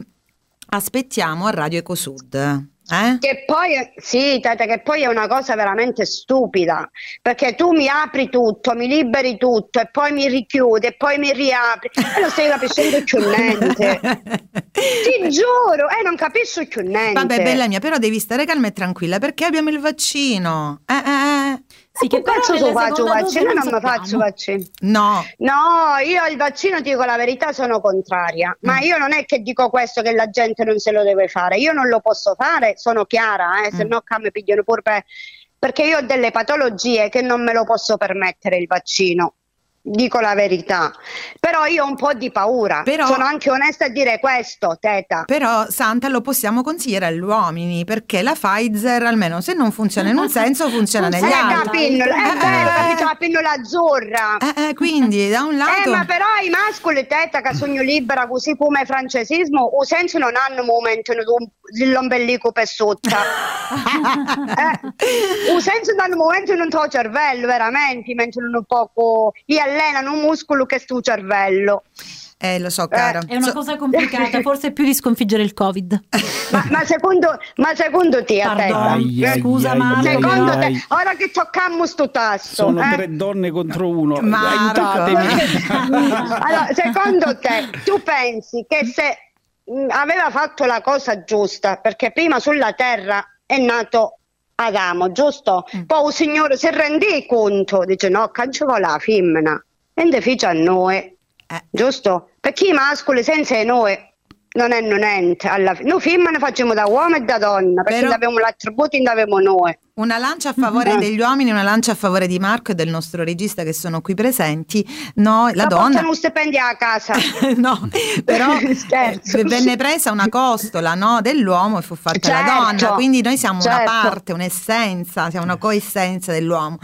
aspettiamo a Radio Ecosud eh? Che poi, sì, Teta, che poi è una cosa veramente stupida, perché tu mi apri tutto, mi liberi tutto e poi mi richiudi e poi mi riapri e non stai capiscendo più niente. Ti giuro, e non capisco più niente. Vabbè, bella mia, però devi stare calma e tranquilla perché abbiamo il vaccino. Eh, eh, eh. Sì, che però cazzo so faccio vaccino? Non mi sappiamo. faccio vaccino. No, No, io al vaccino ti dico la verità, sono contraria, ma Mm. io non è che dico questo che la gente non se lo deve fare, io non lo posso fare, sono chiara, eh, se Mm. no qua mi pigliano pure per- perché io ho delle patologie che non me lo posso permettere il vaccino. Dico la verità, però io ho un po' di paura. Però- Sono anche onesta a dire questo, Teta. però Santa lo possiamo consigliare agli uomini perché la Pfizer, almeno se non funziona in un senso, funziona Eh, negli la altri. pinnola, è Eh, vero, eh, capito? La pinnola azzurra. eh, eh, quindi da un Eh, lato ma però i mascoli teta che sono libera così come il francesismo o senso non hanno momento l'ombelico per sotto eh, o senso non hanno momento non tuo cervello veramente mentre un poco gli allenano un muscolo che è sto cervello eh, lo so, cara. È una So- cosa complicata, forse più di sconfiggere il Covid. ma, ma secondo ma secondo te Pardon. ai, Scusa, ai, secondo te ora che toccammo sto tasto sono eh? tre donne contro uno Marco. aiutatemi allora, secondo te, tu pensi che se aveva fatto la cosa giusta, perché prima sulla terra è nato Adamo, giusto? Poi il Signore si rende conto, dice no, vuole la femmina, e fece a noi, Eh. giusto? Perché i mascoli senza noi non hanno niente, alla fine. Noi femmine facciamo da uomo e da donna, perché Però- abbiamo l'attributo che abbiamo noi. Una lancia a favore degli uomini, una lancia a favore di Marco e del nostro regista che sono qui presenti. Noi, la Ma donna. un stipendio a casa. no, però eh, venne presa una costola no, dell'uomo e fu fatta la Certo, donna, quindi noi siamo una certo. parte, un'essenza, siamo una coessenza dell'uomo.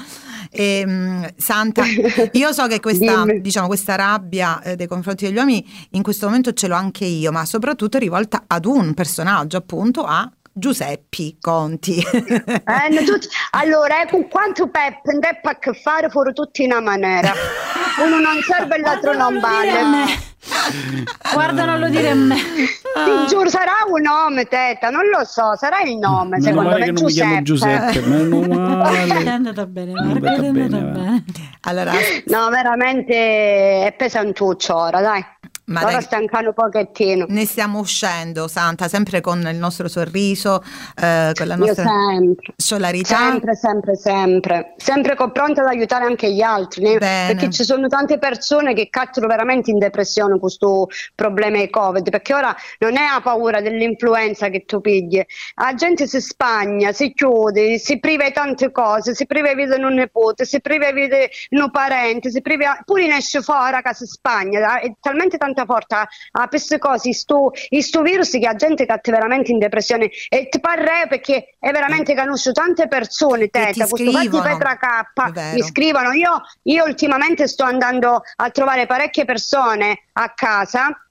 Ehm, Santa, io so che questa, diciamo, questa rabbia eh, nei confronti degli uomini in questo momento ce l'ho anche io, ma soprattutto rivolta ad un personaggio, appunto a Giuseppi Conti. Eh, no, tutti- allora, eh, con quanto Pep e Pep a che fare furono tutti in una maniera. Uno non serve e l'altro Guarda, non vale. Guarda, non lo dire a me. Ti giuro, sarà un nome, Teta, non lo so, sarà il nome, meno secondo male me che non mi chiamo Giuseppe. Giuseppe meno È male andata bene, È Marco, andata è bene. allora, No, veramente è pesantuccio ora, dai. Ma ora dai. stancano un pochettino. ne stiamo uscendo, Santa, sempre con il nostro sorriso, eh, con la nostra sempre. solarità. Sempre, sempre, sempre, sempre pronta ad aiutare anche gli altri, né? Perché ci sono tante persone che catturano veramente in depressione questo problema di Covid, perché ora non è la paura dell'influenza che tu pigli, la gente si spagna, si chiude, si priva di tante cose, si priva di vedere un nipote, si priva di vedere un parente, si priva, pure ne esce fuori che si spagna, è talmente tanta forte a, a queste cose, sto, sto virus che la gente catta veramente in depressione. E ti parrei perché è veramente conosco tante persone, Che ti questo. Petra È K mi scrivono, io, io ultimamente sto andando a trovare parecchie persone a casa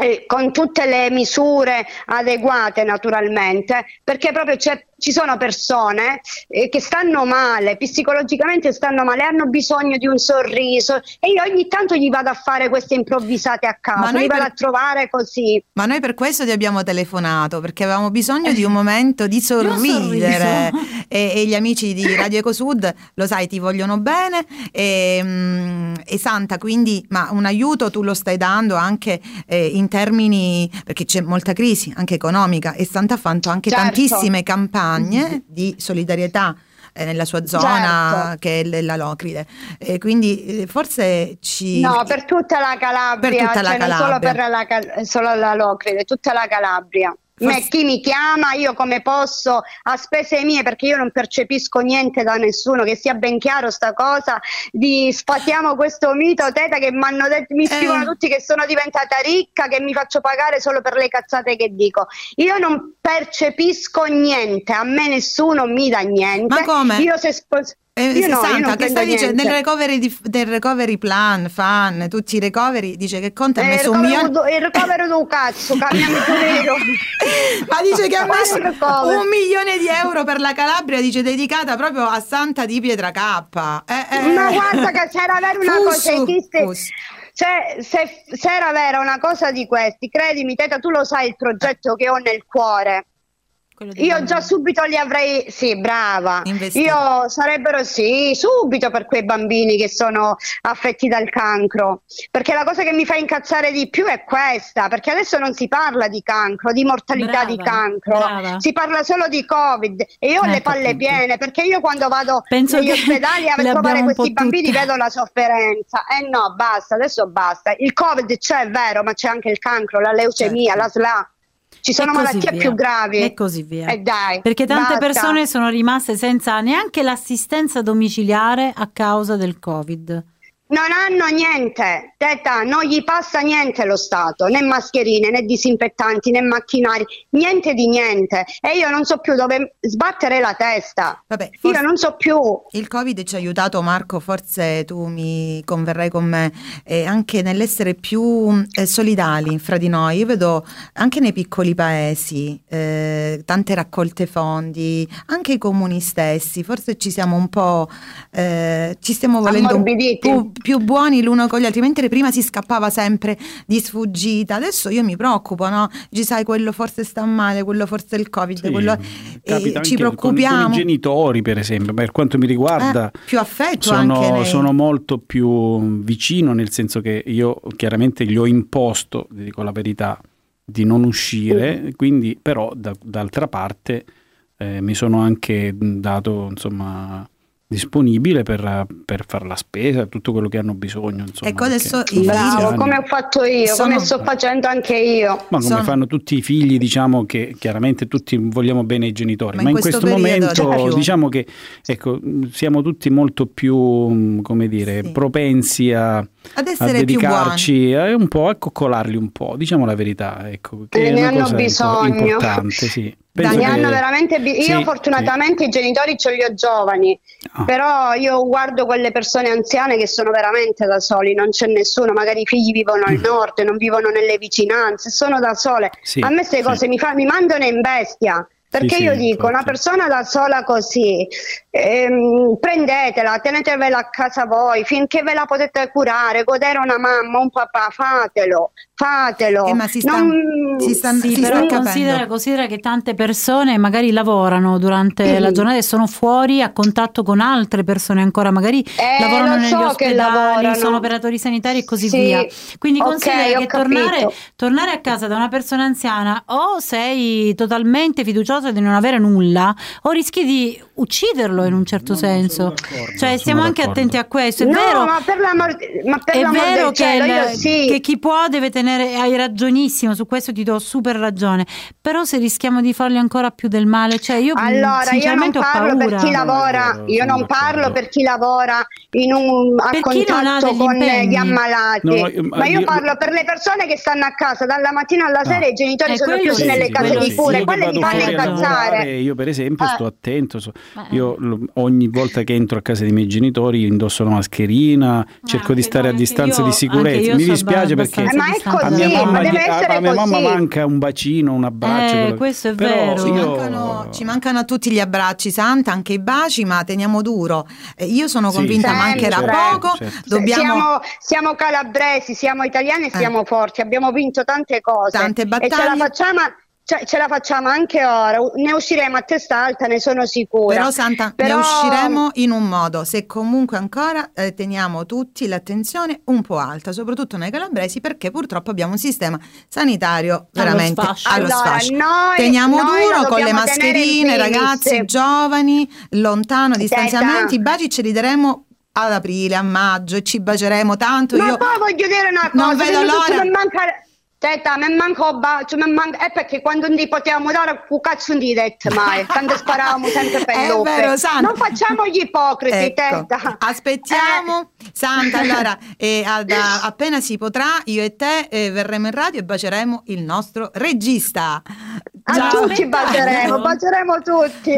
eh, con tutte le misure adeguate naturalmente, perché proprio c'è ci sono persone eh, che stanno male, psicologicamente stanno male, hanno bisogno di un sorriso e io ogni tanto gli vado a fare queste improvvisate a casa, li vado per... a trovare così. Ma noi per questo ti abbiamo telefonato, perché avevamo bisogno di un momento di sorridere e, e, gli amici di Radio Ecosud, lo sai, ti vogliono bene e, mm, e, Santa, quindi ma un aiuto tu lo stai dando anche eh, in termini, perché c'è molta crisi anche economica e Santa ha fatto anche certo. tantissime campagne campagne di solidarietà eh, nella sua zona certo. che è la Locride e quindi eh, forse ci no per tutta la Calabria, per tutta cioè la Calabria. non solo per la, solo la Locride tutta la Calabria me, chi mi chiama, io come posso, a spese mie, perché io non percepisco niente da nessuno, che sia ben chiaro sta cosa, di sfatiamo questo mito, teta, che detto, mi scrivono eh. tutti che sono diventata ricca, che mi faccio pagare solo per le cazzate che dico. Io non percepisco niente, a me nessuno mi dà niente. Ma come? Io se sposo eh, io no, Santa, io che stai dicendo del recovery, di, del recovery plan, fan, tutti i recovery, dice che conta ha eh, messo un milione. il recovery un cazzo, cambiami io. Ma dice che ha messo un milione di euro per la Calabria, dice dedicata proprio a Santa di Pietra K. Eh, eh. Ma guarda che c'era vera una cosa, esiste. Cioè, se, se era vera una cosa di questi, credimi, Teta, tu lo sai il progetto che ho nel cuore io già subito li avrei, sì, brava. Investito. Io sarebbero, sì, subito per quei bambini che sono affetti dal cancro. Perché la cosa che mi fa incazzare di più è questa, perché adesso non si parla di cancro, di mortalità brava, di cancro, brava. si parla solo di Covid e io ho ecco le palle appunto. piene perché io quando vado Penso negli ospedali a trovare questi bambini tutte. vedo la sofferenza. Eh no, basta, adesso basta. Il Covid c'è, è vero, ma c'è anche il cancro, la leucemia, certo. la SLA ci sono malattie via. più gravi. E così via. E dai, Perché tante basta. persone sono rimaste senza neanche l'assistenza domiciliare a causa del Covid. Non hanno niente, teta, non gli passa niente lo Stato, né mascherine, né disinfettanti, né macchinari, niente di niente. E io non so più dove sbattere la testa. Vabbè, io non so più. Il Covid ci ha aiutato, Marco, forse tu mi converrai con me, eh, anche nell'essere più eh, solidali fra di noi. Io vedo anche nei piccoli paesi eh, tante raccolte fondi, anche i comuni stessi, forse ci siamo un po', eh, ci stiamo volendo un po' più buoni l'uno con gli altri, mentre prima si scappava sempre di sfuggita. Adesso io mi preoccupo, no? Ci sai, quello forse sta male, quello forse è il Covid, sì, quello... e ci preoccupiamo. Con, con i genitori, per esempio, per quanto mi riguarda, eh, più affetto sono, sono molto più vicino, nel senso che io chiaramente gli ho imposto, dico la verità, di non uscire, quindi però da, d'altra parte eh, mi sono anche dato, insomma disponibile per, per fare la spesa, tutto quello che hanno bisogno. Insomma, ecco adesso i bravo, come ho fatto io, sono... come sto facendo anche io. Ma come sono... fanno tutti i figli, diciamo che chiaramente tutti vogliamo bene ai genitori, ma, ma in, questo, questo momento diciamo che ecco, siamo tutti molto più, come dire, sì. propensi a, a dedicarci a un po' a coccolarli un po', diciamo la verità, ecco, che e ne hanno bisogno. importante, sì. Penso che... hanno veramente io fortunatamente sì. i genitori ce li ho giovani, oh. però io guardo quelle persone anziane che sono veramente da soli, non c'è nessuno, magari i figli vivono al mm. nord, non vivono nelle vicinanze, sono da sole. Sì, A me queste cose mi, fa- mi mandano in bestia. Perché sì, io dico, una persona da sola così, ehm, prendetela, tenetevela a casa voi finché ve la potete curare, godere una mamma, un papà, fatelo fatelo. Eh, ma si sta, non... si sta, sì, si però sta considera, considera, che tante persone magari lavorano durante sì. la giornata e sono fuori a contatto con altre persone ancora, magari eh, lavorano negli so ospedali, sono operatori sanitari e così sì. via. Quindi okay, considera che tornare, tornare, a casa da una persona anziana o sei totalmente fiducioso di non avere nulla o rischi di ucciderlo in un certo non senso. Cioè stiamo anche attenti a questo. È no, vero, ma per l'amor, ma per è vero che, cielo, il, che chi può deve tenere tenere, hai ragionissimo, su questo ti do super ragione, però se rischiamo di fargli ancora più del male, cioè io allora, io non parlo per chi lavora, io non parlo per chi lavora in un, a per contatto con impegni. gli ammalati, no, ma io, io parlo per le persone che stanno a casa dalla mattina alla sera, no. i genitori eh, sono chiusi sì, nelle case di cure, quelle mi fanno ammazzare. Io per esempio Eh. sto attento, so- Ma- io ogni volta che entro a casa dei miei genitori indosso la mascherina, cerco di stare a distanza io- di sicurezza. io Mi dispiace perché Eh, ma è distanza. a così, mia mamma, ma deve gli- a- essere a mia mamma così. manca un bacino, un abbraccio. Eh, quello- questo è Però vero. Ci, io- mancano, ci mancano tutti gli abbracci, Santa, anche i baci, ma teniamo duro. Eh, io sono Sì, convinta, certo, mancherà certo, poco. certo. Dobbiamo Siamo, siamo calabresi, siamo italiani e siamo forti, abbiamo vinto tante cose. Tante E ce la battaglie. facciamo, ce, ce la facciamo anche ora, ne usciremo a testa alta, ne sono sicura. Però Santa, Però- ne usciremo in un modo, se comunque ancora eh, teniamo tutti l'attenzione un po' alta, soprattutto noi calabresi, perché purtroppo abbiamo un sistema sanitario veramente sfascio. allo Allora, sfascio. noi- Teniamo noi duro con le mascherine, ragazzi giovani, lontano, Senta. distanziamenti, i baci ce li daremo ad aprile, a maggio e ci baceremo tanto. Ma io poi voglio dire una cosa, non vedo l'ora. mi manca... Teta, mi manca un bacio, mi manca... È perché quando non potevamo dare, un cazzo non ti detto mai, quando sparavamo sempre per È l'ope. vero, Santa. Non facciamo gli ipocriti, Ecco, Teta. aspettiamo, Eh. Santa. Allora, eh, ad- a- appena si potrà, io e te eh, verremo in radio e baceremo il nostro regista. A Ciao. tutti baceremo, baceremo tutti.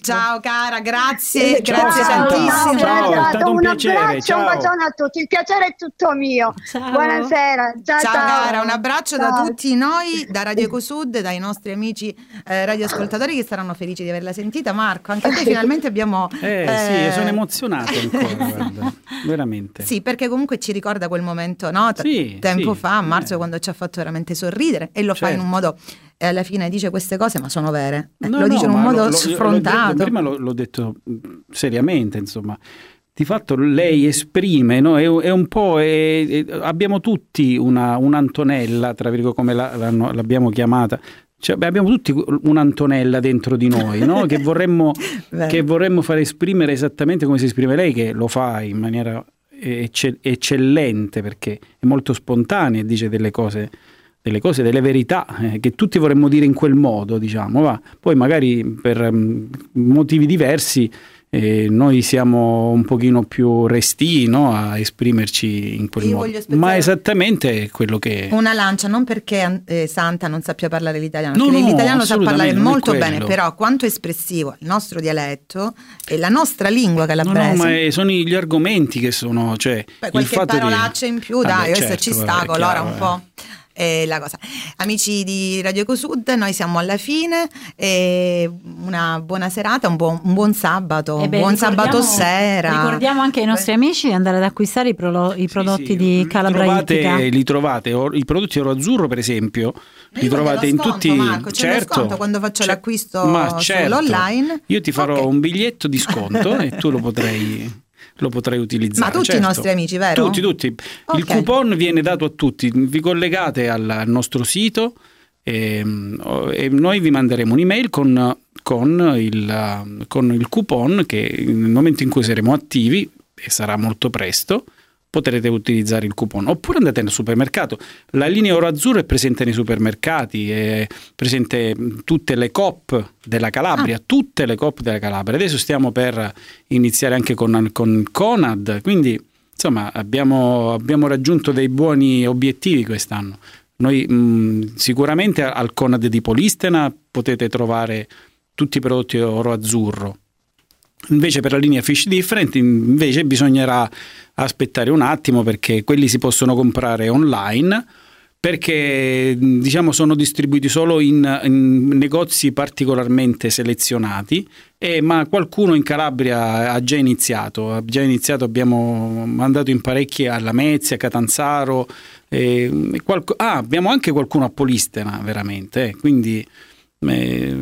Ciao cara, grazie, Ciao, grazie ciao, tantissimo. Ciao, è ciao, stato un piacere, abbraccio, un ciao. bacione a tutti, il piacere è tutto mio. Ciao. Buonasera, ciao, Ciao ciao. cara, abbraccio da Ciao. tutti noi, da Radio Ecosud, dai nostri amici eh, radioascoltatori che saranno felici di averla sentita. Marco, anche te finalmente abbiamo... Eh, eh, sì, sono emozionato ancora, guarda, veramente. Sì, perché comunque ci ricorda quel momento, no? T- Sì, tempo sì, fa, a marzo, eh. quando ci ha fatto veramente sorridere e lo fa in Certo. un modo, e alla fine dice queste cose, ma sono vere. Eh, No, lo no, dice in un modo lo- lo- sfrontato. detto- prima l'ho, l'ho detto seriamente, insomma. Di fatto lei esprime, no? è, è un po', è- è- abbiamo tutti una, un'Antonella, tra virgolette come la- l'hanno- l'abbiamo chiamata, Cioè, beh, abbiamo tutti un'Antonella dentro di noi, no? che, vorremmo, che vorremmo far esprimere esattamente come si esprime lei, che lo fa in maniera ecce- eccellente perché è molto spontanea e dice delle cose, delle cose, delle verità eh, che tutti vorremmo dire in quel modo, diciamo. Va. Poi magari per mm, motivi diversi eh, noi siamo un pochino più resti no, a esprimerci in quel Io modo. Ma esattamente quello che... Una lancia, non perché eh, Santa non sappia parlare l'italiano, No, perché no, l'italiano sa parlare molto bene, però quanto espressivo il nostro dialetto e la nostra lingua No, calabrese. no, ma è- sono gli argomenti che sono... Cioè, il qualche fatto di- parolaccia in più, Vabbè, dai, adesso certo, ci sta, vabbè, colora un eh. po'. Eh, la cosa. Amici di Radio Ecosud, noi siamo alla fine. e una buona serata, un buon, un buon sabato, Eh un beh, buon sabato sera. Ricordiamo anche ai nostri amici di andare ad acquistare i, prolo- i Sì, prodotti sì, di li Calabra trovate, li trovate, or- i prodotti oro azzurro per esempio, li trovate in sconto, tutti Marco, c'è lo certo, sconto quando faccio c'è- l'acquisto ma certo. sull'online? Io ti farò Ok. un biglietto di sconto e tu lo potrai lo potrai utilizzare. Ma tutti i certo. nostri amici, vero? Tutti, tutti. Il Ok. coupon viene dato a tutti. Vi collegate al, al nostro sito e, e noi vi manderemo un'email con, con, il, con il coupon che nel momento in cui saremo attivi, e sarà molto presto, potrete utilizzare il coupon. Oppure andate al supermercato. La linea oro azzurro è presente nei supermercati, è presente tutte le COP della Calabria, Ah. tutte le COP della Calabria. Adesso stiamo per iniziare anche con, con Conad, quindi insomma abbiamo, abbiamo raggiunto dei buoni obiettivi quest'anno. Noi mh, sicuramente al Conad di Polistena potete trovare tutti i prodotti oro azzurro. Invece per la linea Fish Different invece bisognerà aspettare un attimo perché quelli si possono comprare online perché diciamo sono distribuiti solo in, in negozi particolarmente selezionati eh, ma qualcuno in Calabria ha già iniziato. Ha già iniziato abbiamo mandato in parecchi a Lamezia, Catanzaro eh, qualco- ah, abbiamo anche qualcuno a Polistena veramente eh, quindi eh,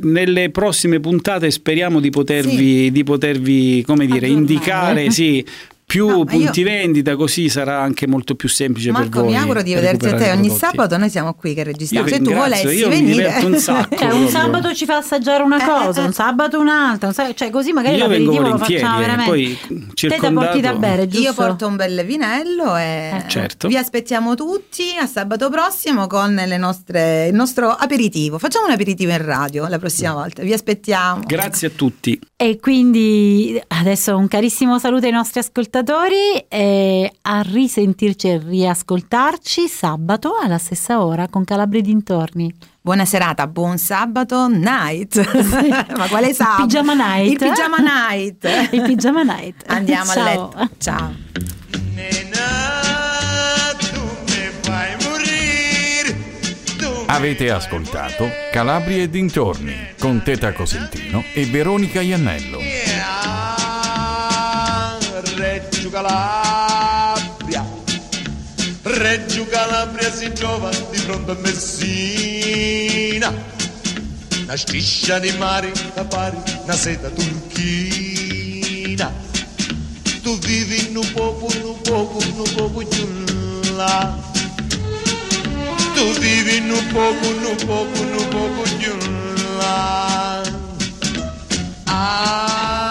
nelle prossime puntate speriamo di potervi, di potervi come dire, indicare sì, più No, ma io- punti vendita, così sarà anche molto più semplice per Marco, voi. mi auguro di vederti a te ogni sabato. Noi siamo qui che registriamo. Io Se tu volessi io venire, un sacco. Cioè, un sabato ci fa assaggiare una Eh, cosa, eh, un sabato un'altra, cioè così magari Io l'aperitivo lo facciamo eh, veramente. poi Te da circondato- porti da bere, giusto? Io porto un bel vinello e Certo. vi aspettiamo tutti a sabato prossimo con le nostre- il nostro aperitivo. Facciamo un aperitivo in radio la prossima volta. Vi aspettiamo. Grazie a tutti. E quindi adesso un carissimo saluto ai nostri ascoltatori ascoltatori e a risentirci e riascoltarci sabato alla stessa ora con Calabria dintorni. Buona serata, buon sabato night. Ma quale sabato? Il pigiama night. Il pigiama night. Il pigiama night. Andiamo Ciao. a letto. Ciao. Avete ascoltato Calabria e dintorni con Teta Cosentino e Veronica Iannello. Reggio Calabria, Reggio Calabria si trova di fronte a Messina, una striscia di mare da pari, una seta turchina. Tu vivi in un poco, in un poco, in un. Tu vivi in un poco, in un poco, in un. Ah,